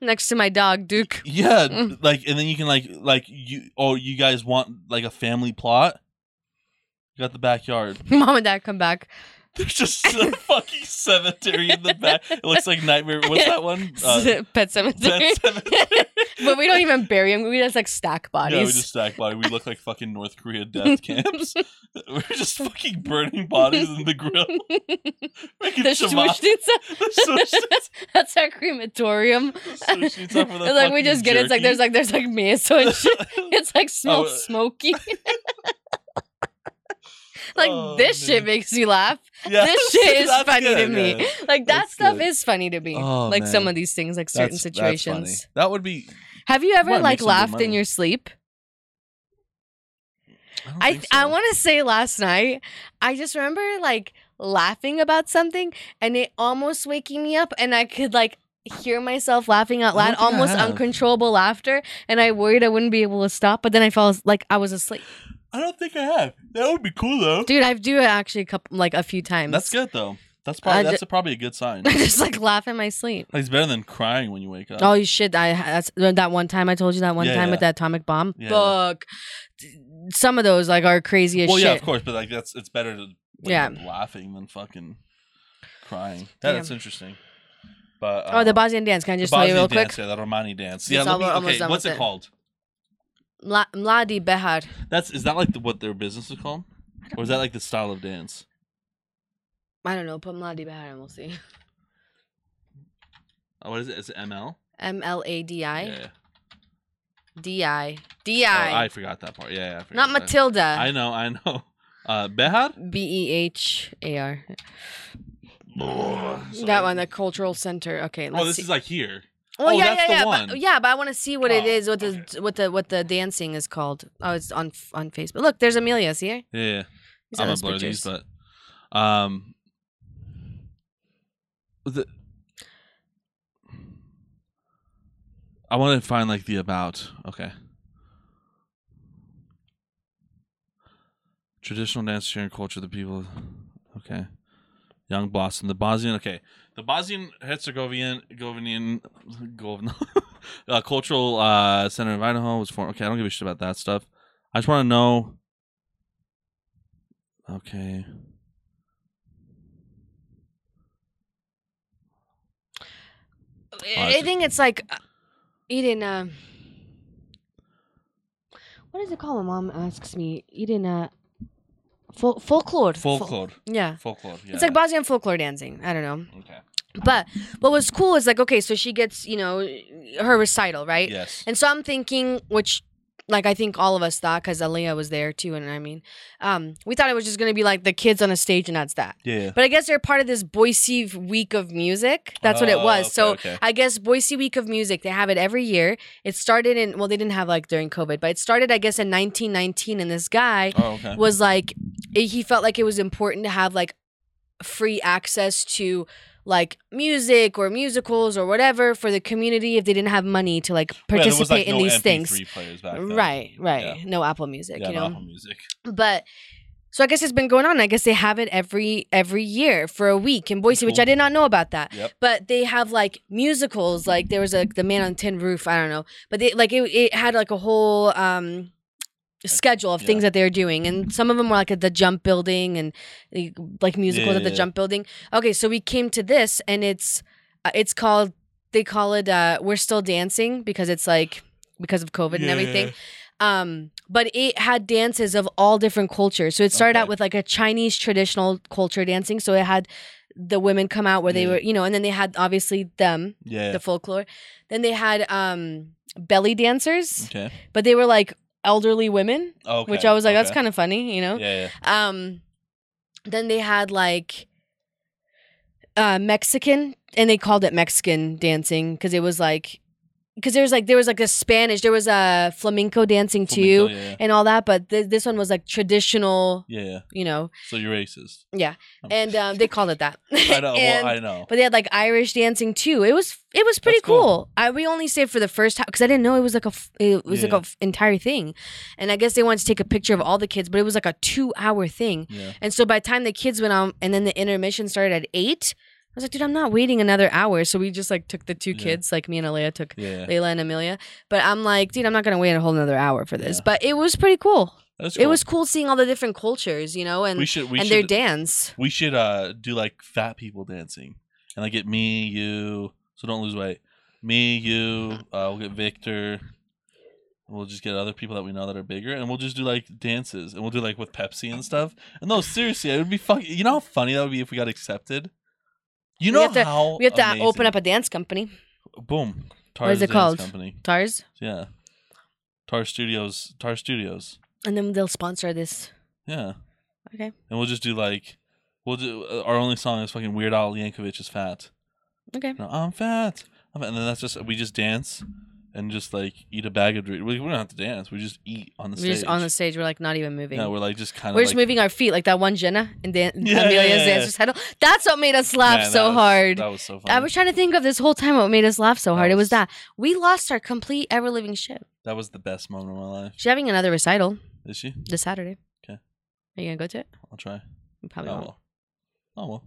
Speaker 1: Next to my dog, Duke.
Speaker 2: yeah,
Speaker 1: Mm.
Speaker 2: like, and then you can like, like you, oh, you guys want like a family plot? You got the backyard.
Speaker 1: Mom and dad come back.
Speaker 2: There's just a fucking cemetery in the back. It looks like Nightmare. What's that one? Uh,
Speaker 1: Pet cemetery.
Speaker 2: Pet Cemetery.
Speaker 1: But we don't even bury them. We just like stack bodies.
Speaker 2: Yeah, we just stack body. We look like fucking North Korea death camps. We're just fucking burning bodies in the grill. Making
Speaker 1: the
Speaker 2: shamas-
Speaker 1: Schmushnica.
Speaker 2: the sushi-
Speaker 1: That's our crematorium.
Speaker 2: the sushi top of the
Speaker 1: It's like we just get it. It's like there's like there's like miso and shit. It's like smells
Speaker 2: Oh, uh,
Speaker 1: smoky. like
Speaker 2: Oh,
Speaker 1: this shit makes you laugh.
Speaker 2: Yeah,
Speaker 1: This shit is
Speaker 2: that's
Speaker 1: funny to me.
Speaker 2: yeah.
Speaker 1: Like that
Speaker 2: That's
Speaker 1: stuff
Speaker 2: good.
Speaker 1: is funny to me.
Speaker 2: Oh,
Speaker 1: like some of these things, like certain
Speaker 2: That's- that's funny.
Speaker 1: situations.
Speaker 2: That would be
Speaker 1: Have you ever
Speaker 2: make
Speaker 1: like laughed in your sleep?
Speaker 2: don't
Speaker 1: I
Speaker 2: think
Speaker 1: I want to say last night. I just remember like laughing about something and it almost waking me up, and I could like hear myself laughing out loud, almost uncontrollable laughter, and I worried I wouldn't be able to stop. But then I fell like I was asleep.
Speaker 2: I don't think I have. That would be cool though.
Speaker 1: Dude, I've do it actually a couple like a few times.
Speaker 2: That's good though. That's probably
Speaker 1: I ju-
Speaker 2: that's a, probably a good sign.
Speaker 1: I just like laugh in my sleep.
Speaker 2: Like, it's better than crying when you wake up.
Speaker 1: Oh you shit! I that's that one time I told you that one
Speaker 2: Yeah,
Speaker 1: time with
Speaker 2: yeah.
Speaker 1: that atomic bomb.
Speaker 2: Yeah.
Speaker 1: Fuck. Some of those like are crazy as
Speaker 2: well,
Speaker 1: shit.
Speaker 2: yeah, of course, but like that's it's better to wake
Speaker 1: Yeah.
Speaker 2: laughing than fucking crying. Yeah, that's interesting. But
Speaker 1: oh, the
Speaker 2: um,
Speaker 1: Bosnian dance. Can I
Speaker 2: the
Speaker 1: just tell you real quick?
Speaker 2: dance, yeah, the Romani dance. Yeah, let me,
Speaker 1: almost
Speaker 2: okay,
Speaker 1: done
Speaker 2: what's
Speaker 1: with
Speaker 2: it
Speaker 1: it.
Speaker 2: called?
Speaker 1: Mla- Mladi Behar.
Speaker 2: That's is that like the, what their business is called, or is that like the style of dance?
Speaker 1: I don't know. Put Mladi Behar and we'll see.
Speaker 2: Oh, what is it? Is it ML?
Speaker 1: M L A D. I
Speaker 2: yeah.
Speaker 1: D I D
Speaker 2: Oh,
Speaker 1: I.
Speaker 2: I forgot that part. Yeah, yeah I
Speaker 1: Not
Speaker 2: that.
Speaker 1: Matilda.
Speaker 2: I know, I know. Uh, Behar.
Speaker 1: B E H A R. That one, the cultural center. Okay, let's
Speaker 2: Oh, this
Speaker 1: see.
Speaker 2: is like here.
Speaker 1: Well,
Speaker 2: oh,
Speaker 1: yeah,
Speaker 2: that's
Speaker 1: yeah,
Speaker 2: the
Speaker 1: yeah,
Speaker 2: one.
Speaker 1: But, yeah, but I want to see what it
Speaker 2: Oh,
Speaker 1: is. What the
Speaker 2: okay.
Speaker 1: what the what the dancing is called. Oh, it's on on Facebook. Look, there's Amelia. See her?
Speaker 2: Yeah, yeah. I'm gonna blur
Speaker 1: pictures.
Speaker 2: these, but um, the I want to find like the about. Okay. Traditional dance sharing culture, the people. Okay. Young Boston, the Bosnian. Okay, the Bosnian Herzegovinian, Govinian, Govna, uh, cultural uh, center of Idaho was formed. Okay, I don't give a shit about that stuff. I just want to know. Okay.
Speaker 1: I think it's like uh, eating. Uh, what is it called? My mom asks me eating uh, fol- folklore. Fol-
Speaker 2: Folklore.
Speaker 1: yeah.
Speaker 2: Folklore. Yeah.
Speaker 1: It's like Bosnian folklore dancing. I don't know.
Speaker 2: Okay.
Speaker 1: But what was cool is like, okay, so she gets, you know, her recital, right?
Speaker 2: Yes.
Speaker 1: And so I'm thinking, which, like, I think all of us thought, because Aaliyah was there too, and I mean, um, we thought it was just gonna be like the kids on a stage and that's that.
Speaker 2: Yeah.
Speaker 1: But I guess they're part of this Boise Week of Music. That's what it
Speaker 2: Oh,
Speaker 1: was.
Speaker 2: okay,
Speaker 1: so
Speaker 2: okay.
Speaker 1: I guess Boise Week of Music, they have it every year. It started in, well, they didn't have like during COVID, but it started, I guess, in 1919. And this guy
Speaker 2: Oh, okay.
Speaker 1: was like, he felt like it was important to have like free access to like music or musicals or whatever for the community if they didn't have money to like
Speaker 2: Yeah,
Speaker 1: participate
Speaker 2: was, like,
Speaker 1: in
Speaker 2: no
Speaker 1: these
Speaker 2: MP3
Speaker 1: things.
Speaker 2: Players back then.
Speaker 1: Right, right.
Speaker 2: Yeah.
Speaker 1: No Apple Music,
Speaker 2: Yeah,
Speaker 1: you
Speaker 2: no
Speaker 1: know.
Speaker 2: Apple Music.
Speaker 1: But so I guess it's been going on. I guess they have it every every year for a week in Boise, which I did not know about that.
Speaker 2: Yep.
Speaker 1: But they have like musicals, like there was a the Man on Tin Roof. I don't know, but they like it, it had like a whole um schedule of things that they're doing, and some of them were like at the Jump Building and like, like musicals
Speaker 2: Yeah,
Speaker 1: at the
Speaker 2: yeah.
Speaker 1: Jump Building. Okay, so we came to this, and it's uh, it's called they call it uh We're Still Dancing because it's like because of COVID and everything. Um, but it had dances of all different cultures. So it started
Speaker 2: Okay.
Speaker 1: out with like a Chinese traditional culture dancing. So it had the women come out where they were, you know, and then they had obviously them,
Speaker 2: Yeah.
Speaker 1: the folklore. Then they had um belly dancers,
Speaker 2: okay.
Speaker 1: but they were like elderly women,
Speaker 2: Okay.
Speaker 1: which I was like, that's kind of funny, you know.
Speaker 2: Yeah, yeah.
Speaker 1: Um, then they had like uh Mexican, and they called it Mexican dancing because it was like because there was like there was like a Spanish, there was a flamenco dancing too,
Speaker 2: Flamenco, yeah.
Speaker 1: and all that. But th- this one was like traditional,
Speaker 2: Yeah, yeah.
Speaker 1: you know,
Speaker 2: So you're racist.
Speaker 1: yeah,
Speaker 2: Um,
Speaker 1: and um, they called it that.
Speaker 2: I know.
Speaker 1: And-
Speaker 2: well, I know.
Speaker 1: But they had like Irish dancing too. It was it was pretty
Speaker 2: That's cool.
Speaker 1: cool. I we only stayed for the first time because I didn't know it was like a f- it was like
Speaker 2: Yeah.
Speaker 1: a f- entire thing, and I guess they wanted to take a picture of all the kids, but it was like a two hour thing.
Speaker 2: Yeah.
Speaker 1: And so by the time the kids went on, and then the intermission started at eight, I was like, dude, I'm not waiting another hour. So we just like took the two
Speaker 2: Yeah.
Speaker 1: kids, like me and Alea took
Speaker 2: Yeah.
Speaker 1: Layla and Amelia. But I'm like, dude, I'm not gonna wait a whole another hour for this.
Speaker 2: Yeah.
Speaker 1: But it was pretty cool.
Speaker 2: That's
Speaker 1: It was cool seeing all the different cultures, you know, and
Speaker 2: We should. We
Speaker 1: and
Speaker 2: should.
Speaker 1: their dance.
Speaker 2: we should uh do like fat people dancing and like get me, you. So don't lose weight. Me, you. Uh, we'll get Victor. We'll just get other people that we know that are bigger, and we'll just do like dances, and we'll do like with Pepsi and stuff. And no, seriously, it would be fucking. You know how funny that would be if we got accepted. You
Speaker 1: We
Speaker 2: know
Speaker 1: have to-
Speaker 2: how
Speaker 1: We have to
Speaker 2: amazing.
Speaker 1: open up a dance company.
Speaker 2: boom.
Speaker 1: What is
Speaker 2: Tars
Speaker 1: it called?
Speaker 2: Company.
Speaker 1: Tars.
Speaker 2: Yeah. Tar Studios. Tar Studios.
Speaker 1: And then they'll sponsor this.
Speaker 2: Yeah.
Speaker 1: Okay.
Speaker 2: And we'll just do like, we'll do uh, our only song is fucking Weird Al Yankovic is fat.
Speaker 1: Okay.
Speaker 2: No, I'm fat. I'm fat. And then that's just we just dance, and just like eat a bag of Doritos. We, we don't have to dance. We just eat on the
Speaker 1: We're
Speaker 2: stage.
Speaker 1: just on the stage. We're like not even moving.
Speaker 2: Yeah, we're like just kind of.
Speaker 1: We're
Speaker 2: like,
Speaker 1: just moving our feet like that one Jenna and Dan-
Speaker 2: Yeah,
Speaker 1: Amelia's
Speaker 2: yeah, yeah,
Speaker 1: dance recital. That's what made us laugh
Speaker 2: Man,
Speaker 1: so
Speaker 2: was-
Speaker 1: hard.
Speaker 2: That was so funny.
Speaker 1: I was trying to think of this whole time what made us laugh so
Speaker 2: That
Speaker 1: hard. it was
Speaker 2: was-
Speaker 1: that we lost our complete ever living ship.
Speaker 2: that was the best moment of my life.
Speaker 1: She's having another recital
Speaker 2: Is she?
Speaker 1: this Saturday.
Speaker 2: Okay.
Speaker 1: Are you gonna go to it?
Speaker 2: I'll try.
Speaker 1: You Probably
Speaker 2: oh
Speaker 1: won't.
Speaker 2: well. Oh well.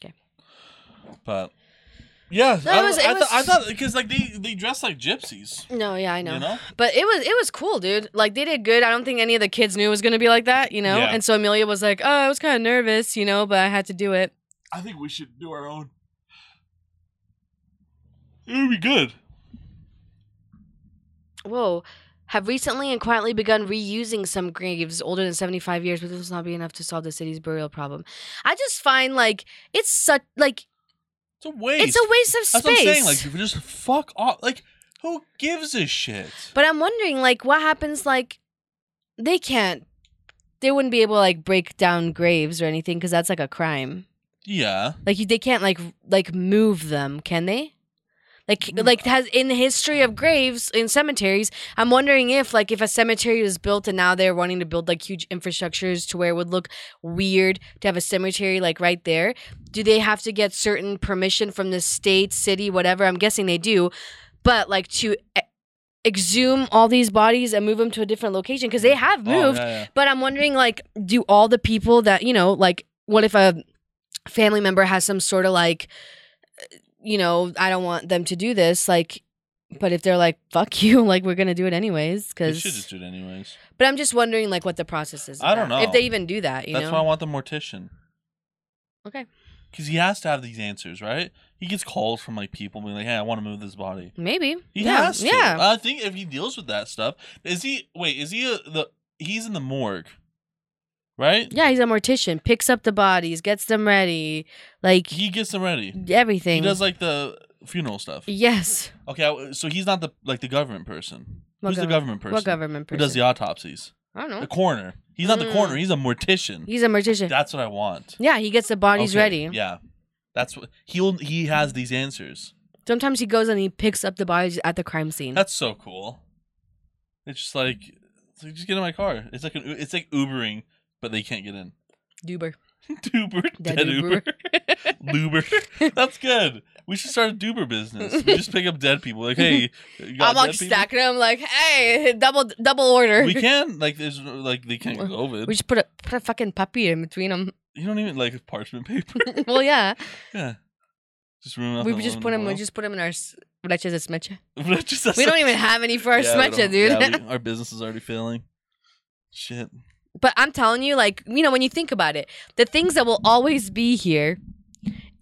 Speaker 1: 'Kay.
Speaker 2: But yeah,
Speaker 1: No,
Speaker 2: I,
Speaker 1: it was- it
Speaker 2: I, thought I thought because like they they dress like gypsies.
Speaker 1: No, yeah, I know.
Speaker 2: You know?
Speaker 1: But it was it was cool, dude. Like they did good. I don't think any of the kids knew it was gonna be like that, you know.
Speaker 2: Yeah.
Speaker 1: And so Amelia was like, "Oh, I was kind of nervous, you know, but I had to do it."
Speaker 2: I think we should do our own. It would be good.
Speaker 1: Whoa. Have recently and quietly begun reusing some graves older than 75 years, but this will not be enough to solve the city's burial problem. I just find like it's such like
Speaker 2: It's a waste.
Speaker 1: it's a waste of space.
Speaker 2: That's what I'm saying. Like, you just fuck off. Like, who gives a shit?
Speaker 1: but I'm wondering like what happens like they can't they wouldn't be able to like break down graves or anything because that's like a crime.
Speaker 2: yeah.
Speaker 1: Like they can't like like move them, can they? Like
Speaker 2: Mm.
Speaker 1: like has in the history of graves in cemeteries, I'm wondering if like if a cemetery was built and now they're wanting to build like huge infrastructures to where it would look weird to have a cemetery like right there, do they have to get certain permission from the state, city, whatever? I'm guessing they do, but like to exhume all these bodies and move them to a different location because they have
Speaker 2: Oh,
Speaker 1: moved
Speaker 2: yeah, yeah.
Speaker 1: but I'm wondering, like, do all the people that you know, like, what if a family member has some sort of like, you know, I don't want them to do this, like, but if they're like, fuck you, like, we're gonna do it anyways,
Speaker 2: They
Speaker 1: because.
Speaker 2: should just do it anyways.
Speaker 1: But I'm just wondering, like, what the process is.
Speaker 2: I don't know.
Speaker 1: if they even do that. You
Speaker 2: That's
Speaker 1: know.
Speaker 2: why I want the mortician.
Speaker 1: Okay.
Speaker 2: Because he has to have these answers, right? He gets calls from like people being like, "Hey, I want to move this body."
Speaker 1: Maybe.
Speaker 2: He
Speaker 1: yeah.
Speaker 2: has to.
Speaker 1: Yeah.
Speaker 2: I think if he deals with that stuff, is he? Wait, is he a, the? He's in the morgue, right?
Speaker 1: yeah. He's a mortician. Picks up the bodies, gets them ready, like
Speaker 2: He gets them ready.
Speaker 1: everything.
Speaker 2: He does like the funeral stuff.
Speaker 1: yes.
Speaker 2: Okay, I- so he's not the like the government person.
Speaker 1: What
Speaker 2: Who's the government person?
Speaker 1: What government
Speaker 2: Who
Speaker 1: person?
Speaker 2: does the autopsies?
Speaker 1: I don't know.
Speaker 2: The coroner. He's not the
Speaker 1: Mm.
Speaker 2: coroner. He's a mortician.
Speaker 1: He's a mortician.
Speaker 2: That's what I want.
Speaker 1: yeah. He gets the bodies
Speaker 2: Okay,
Speaker 1: ready.
Speaker 2: Yeah, that's what he'll. He has these answers.
Speaker 1: Sometimes he goes and he picks up the bodies at the crime scene.
Speaker 2: That's so cool. It's just like, it's like just get in my car. It's like an, U- it's like Ubering, but they can't get in.
Speaker 1: Duber.
Speaker 2: Duber,
Speaker 1: Dead
Speaker 2: dead
Speaker 1: Uber.
Speaker 2: Uber, Luber. That's good. We should start a Duber business. We just pick up dead people. Like, hey, you got
Speaker 1: I'm like stacking them, like, hey, double double order.
Speaker 2: We can like there's like they can't get COVID.
Speaker 1: We just put a put a fucking puppy in between them.
Speaker 2: you don't even like parchment paper.
Speaker 1: well, yeah,
Speaker 2: yeah, just ruin
Speaker 1: we just put them. We just put them in our s- leches de We don't even have any for our
Speaker 2: Yeah, we
Speaker 1: dude.
Speaker 2: yeah, we- our business is already failing. Shit.
Speaker 1: But I'm telling you, like, you know, when you think about it, the things that will always be here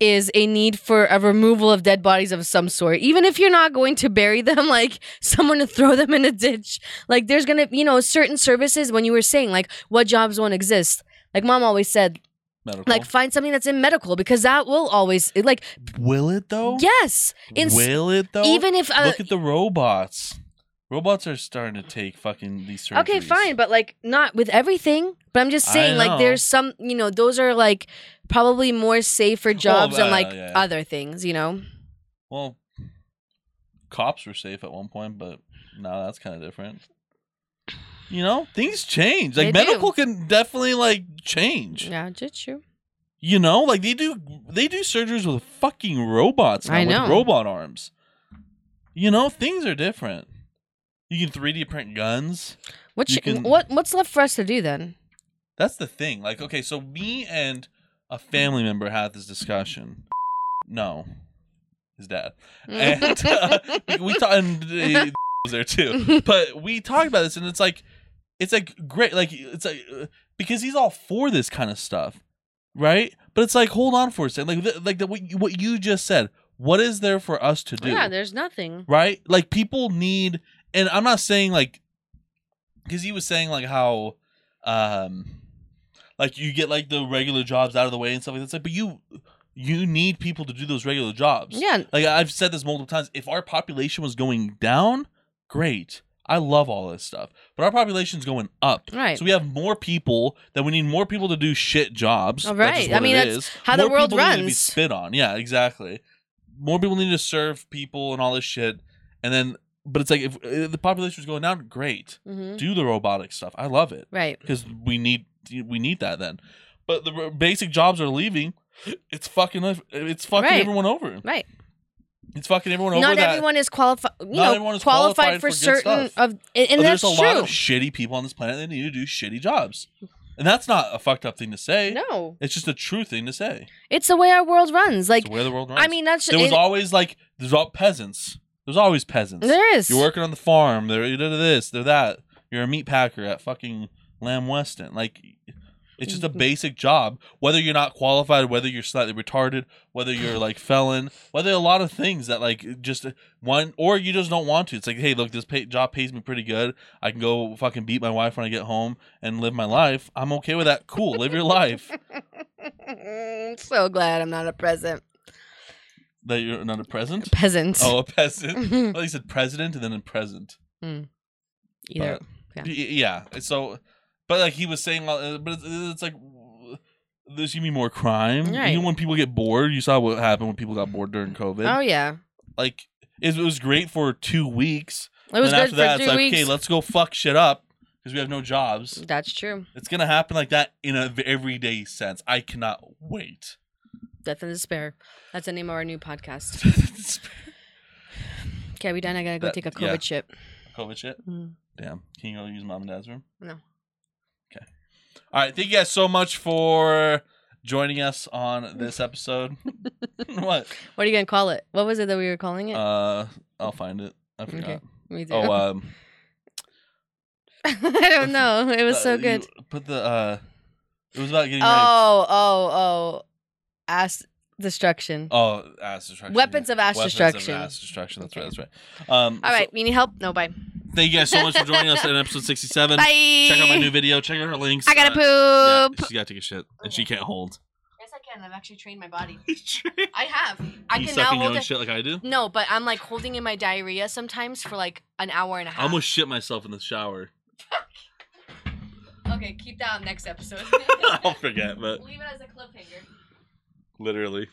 Speaker 1: is a need for a removal of dead bodies of some sort. Even if you're not going to bury them, like someone to throw them in a ditch. Like there's gonna, you know, certain services when you were saying like what jobs won't exist. Like mom always said,
Speaker 2: Medical.
Speaker 1: like find something that's in medical because that will always like
Speaker 2: will it though?
Speaker 1: yes. In
Speaker 2: will it though?
Speaker 1: even if uh,
Speaker 2: Look at the robots. Robots are starting to take fucking these surgeries.
Speaker 1: okay, fine, but like not with everything. But I'm just
Speaker 2: I
Speaker 1: saying, like there's some, you know, those are like probably more safer jobs than
Speaker 2: uh,
Speaker 1: like
Speaker 2: yeah.
Speaker 1: other things, you know.
Speaker 2: Well, cops were safe at one point, but now that's kind of different. You know, things change. Like
Speaker 1: They do.
Speaker 2: medical can definitely like change.
Speaker 1: Yeah, just true.
Speaker 2: You know, like they do they do surgeries with fucking robots now
Speaker 1: I
Speaker 2: with robot arms. You know, things are different. You can 3D print guns.
Speaker 1: What
Speaker 2: You can-
Speaker 1: what what's left for us to do then?
Speaker 2: That's the thing. Like, okay, so me and a family member had this discussion. No, his dad, and uh, we talked. And uh, was there too, but we talked about this, and it's like, it's like great, like it's like uh, because he's all for this kind of stuff, right? But it's like, hold on for a second, like, th- like the, what you, what you just said. What is there for us to do?
Speaker 1: yeah, there's nothing.
Speaker 2: right? Like people need, and I'm not saying like, because he was saying like how, um, like you get like the regular jobs out of the way and stuff like that. It's like, but you, you need people to do those regular jobs.
Speaker 1: Yeah,
Speaker 2: Like I've said this multiple times. If our population was going down, great. I love all this stuff, but our population's going up.
Speaker 1: Right.
Speaker 2: So we have more people. That we need more people to do shit jobs. That's
Speaker 1: right. I mean, that's
Speaker 2: is.
Speaker 1: how the world
Speaker 2: people need to be
Speaker 1: runs.
Speaker 2: spit on. Yeah, exactly. more people need to serve people and all this shit. And then, but it's like if uh, the population is going down, great.
Speaker 1: hmm
Speaker 2: Do the robotic stuff. I love it
Speaker 1: Right.
Speaker 2: because we need we need that then. But the basic jobs are leaving. It's fucking it's fucking
Speaker 1: Right.
Speaker 2: everyone over.
Speaker 1: Right.
Speaker 2: It's fucking everyone over.
Speaker 1: Not everyone is qualified. You know, qualified,
Speaker 2: qualified
Speaker 1: for,
Speaker 2: for
Speaker 1: certain
Speaker 2: stuff.
Speaker 1: of, and, and
Speaker 2: there's a
Speaker 1: true.
Speaker 2: lot of shitty people on this planet that need to do shitty jobs, and that's not a fucked up thing to say.
Speaker 1: no,
Speaker 2: It's just a true thing to say.
Speaker 1: it's the way our world runs. Like,
Speaker 2: it's the way the world runs.
Speaker 1: I mean, that's
Speaker 2: there was
Speaker 1: it-
Speaker 2: always like there's all peasants. There's always peasants.
Speaker 1: there is.
Speaker 2: You're working on the farm. They're this. They're that. You're a meat packer at fucking Lamb Weston. Like, it's just a
Speaker 1: Mhm.
Speaker 2: basic job. Whether you're not qualified, whether you're slightly retarded, whether you're like felon, whether a lot of things that like just one, or you just don't want to. It's like, hey, look, this pay, job pays me pretty good. I can go fucking beat my wife when I get home and live my life. I'm okay with that. Cool, live your life.
Speaker 1: so glad I'm not a peasant.
Speaker 2: That you're not a present.
Speaker 1: Peasant.
Speaker 2: Oh, a peasant. Well, he said president and then a present.
Speaker 1: Either. Yeah.
Speaker 2: Y- Yeah. So, but like he was saying, uh, but it's, it's like there's gonna be more crime.
Speaker 1: Right.
Speaker 2: Even when people get bored, you saw what happened when people got bored during COVID.
Speaker 1: Oh yeah.
Speaker 2: Like it, it was great for two weeks.
Speaker 1: It was good
Speaker 2: after
Speaker 1: for
Speaker 2: that, it's like,
Speaker 1: weeks.
Speaker 2: okay, let's go fuck shit up because we have no jobs.
Speaker 1: That's true.
Speaker 2: It's gonna happen like that in a everyday sense. I cannot wait.
Speaker 1: Death and despair. That's the name of our new podcast. Okay, we done. I gotta go
Speaker 2: That-
Speaker 1: take a COVID
Speaker 2: yeah.
Speaker 1: shit.
Speaker 2: COVID shit.
Speaker 1: Mm.
Speaker 2: Damn. Can you go use mom and dad's room?
Speaker 1: No.
Speaker 2: Okay. All right. Thank you guys so much for joining us on this episode. what?
Speaker 1: What are you gonna call it? What was it that we were calling it?
Speaker 2: Uh, I'll find it. I forgot.
Speaker 1: Okay. Me too.
Speaker 2: Oh, um,
Speaker 1: I don't know. It was
Speaker 2: uh,
Speaker 1: so
Speaker 2: you
Speaker 1: good.
Speaker 2: Put the uh, it was about getting
Speaker 1: Oh, oh, oh. Ass destruction.
Speaker 2: Oh, ass destruction.
Speaker 1: Weapons
Speaker 2: yeah.
Speaker 1: of ass
Speaker 2: Weapons
Speaker 1: destruction.
Speaker 2: Of ass destruction. That's
Speaker 1: Okay.
Speaker 2: right. That's right. Um,
Speaker 1: All
Speaker 2: so
Speaker 1: right. You need help? No, bye.
Speaker 2: thank you guys so much for joining us in episode sixty-seven.
Speaker 1: Bye.
Speaker 2: Check out my new video. Check out her links.
Speaker 1: I gotta
Speaker 2: Uh,
Speaker 1: poop.
Speaker 2: Yeah, she gotta take a shit, and she can't hold.
Speaker 1: Yes, I can. I've actually trained my body. I have. I can
Speaker 2: suck
Speaker 1: now
Speaker 2: in your
Speaker 1: hold
Speaker 2: own
Speaker 1: it.
Speaker 2: shit like I do.
Speaker 1: No, but I'm like holding in my diarrhea sometimes for like an hour and a half.
Speaker 2: I almost shit myself in the shower.
Speaker 1: Okay, keep that on next episode.
Speaker 2: I'll forget, but
Speaker 1: Leave it as a cliffhanger.
Speaker 2: Literally.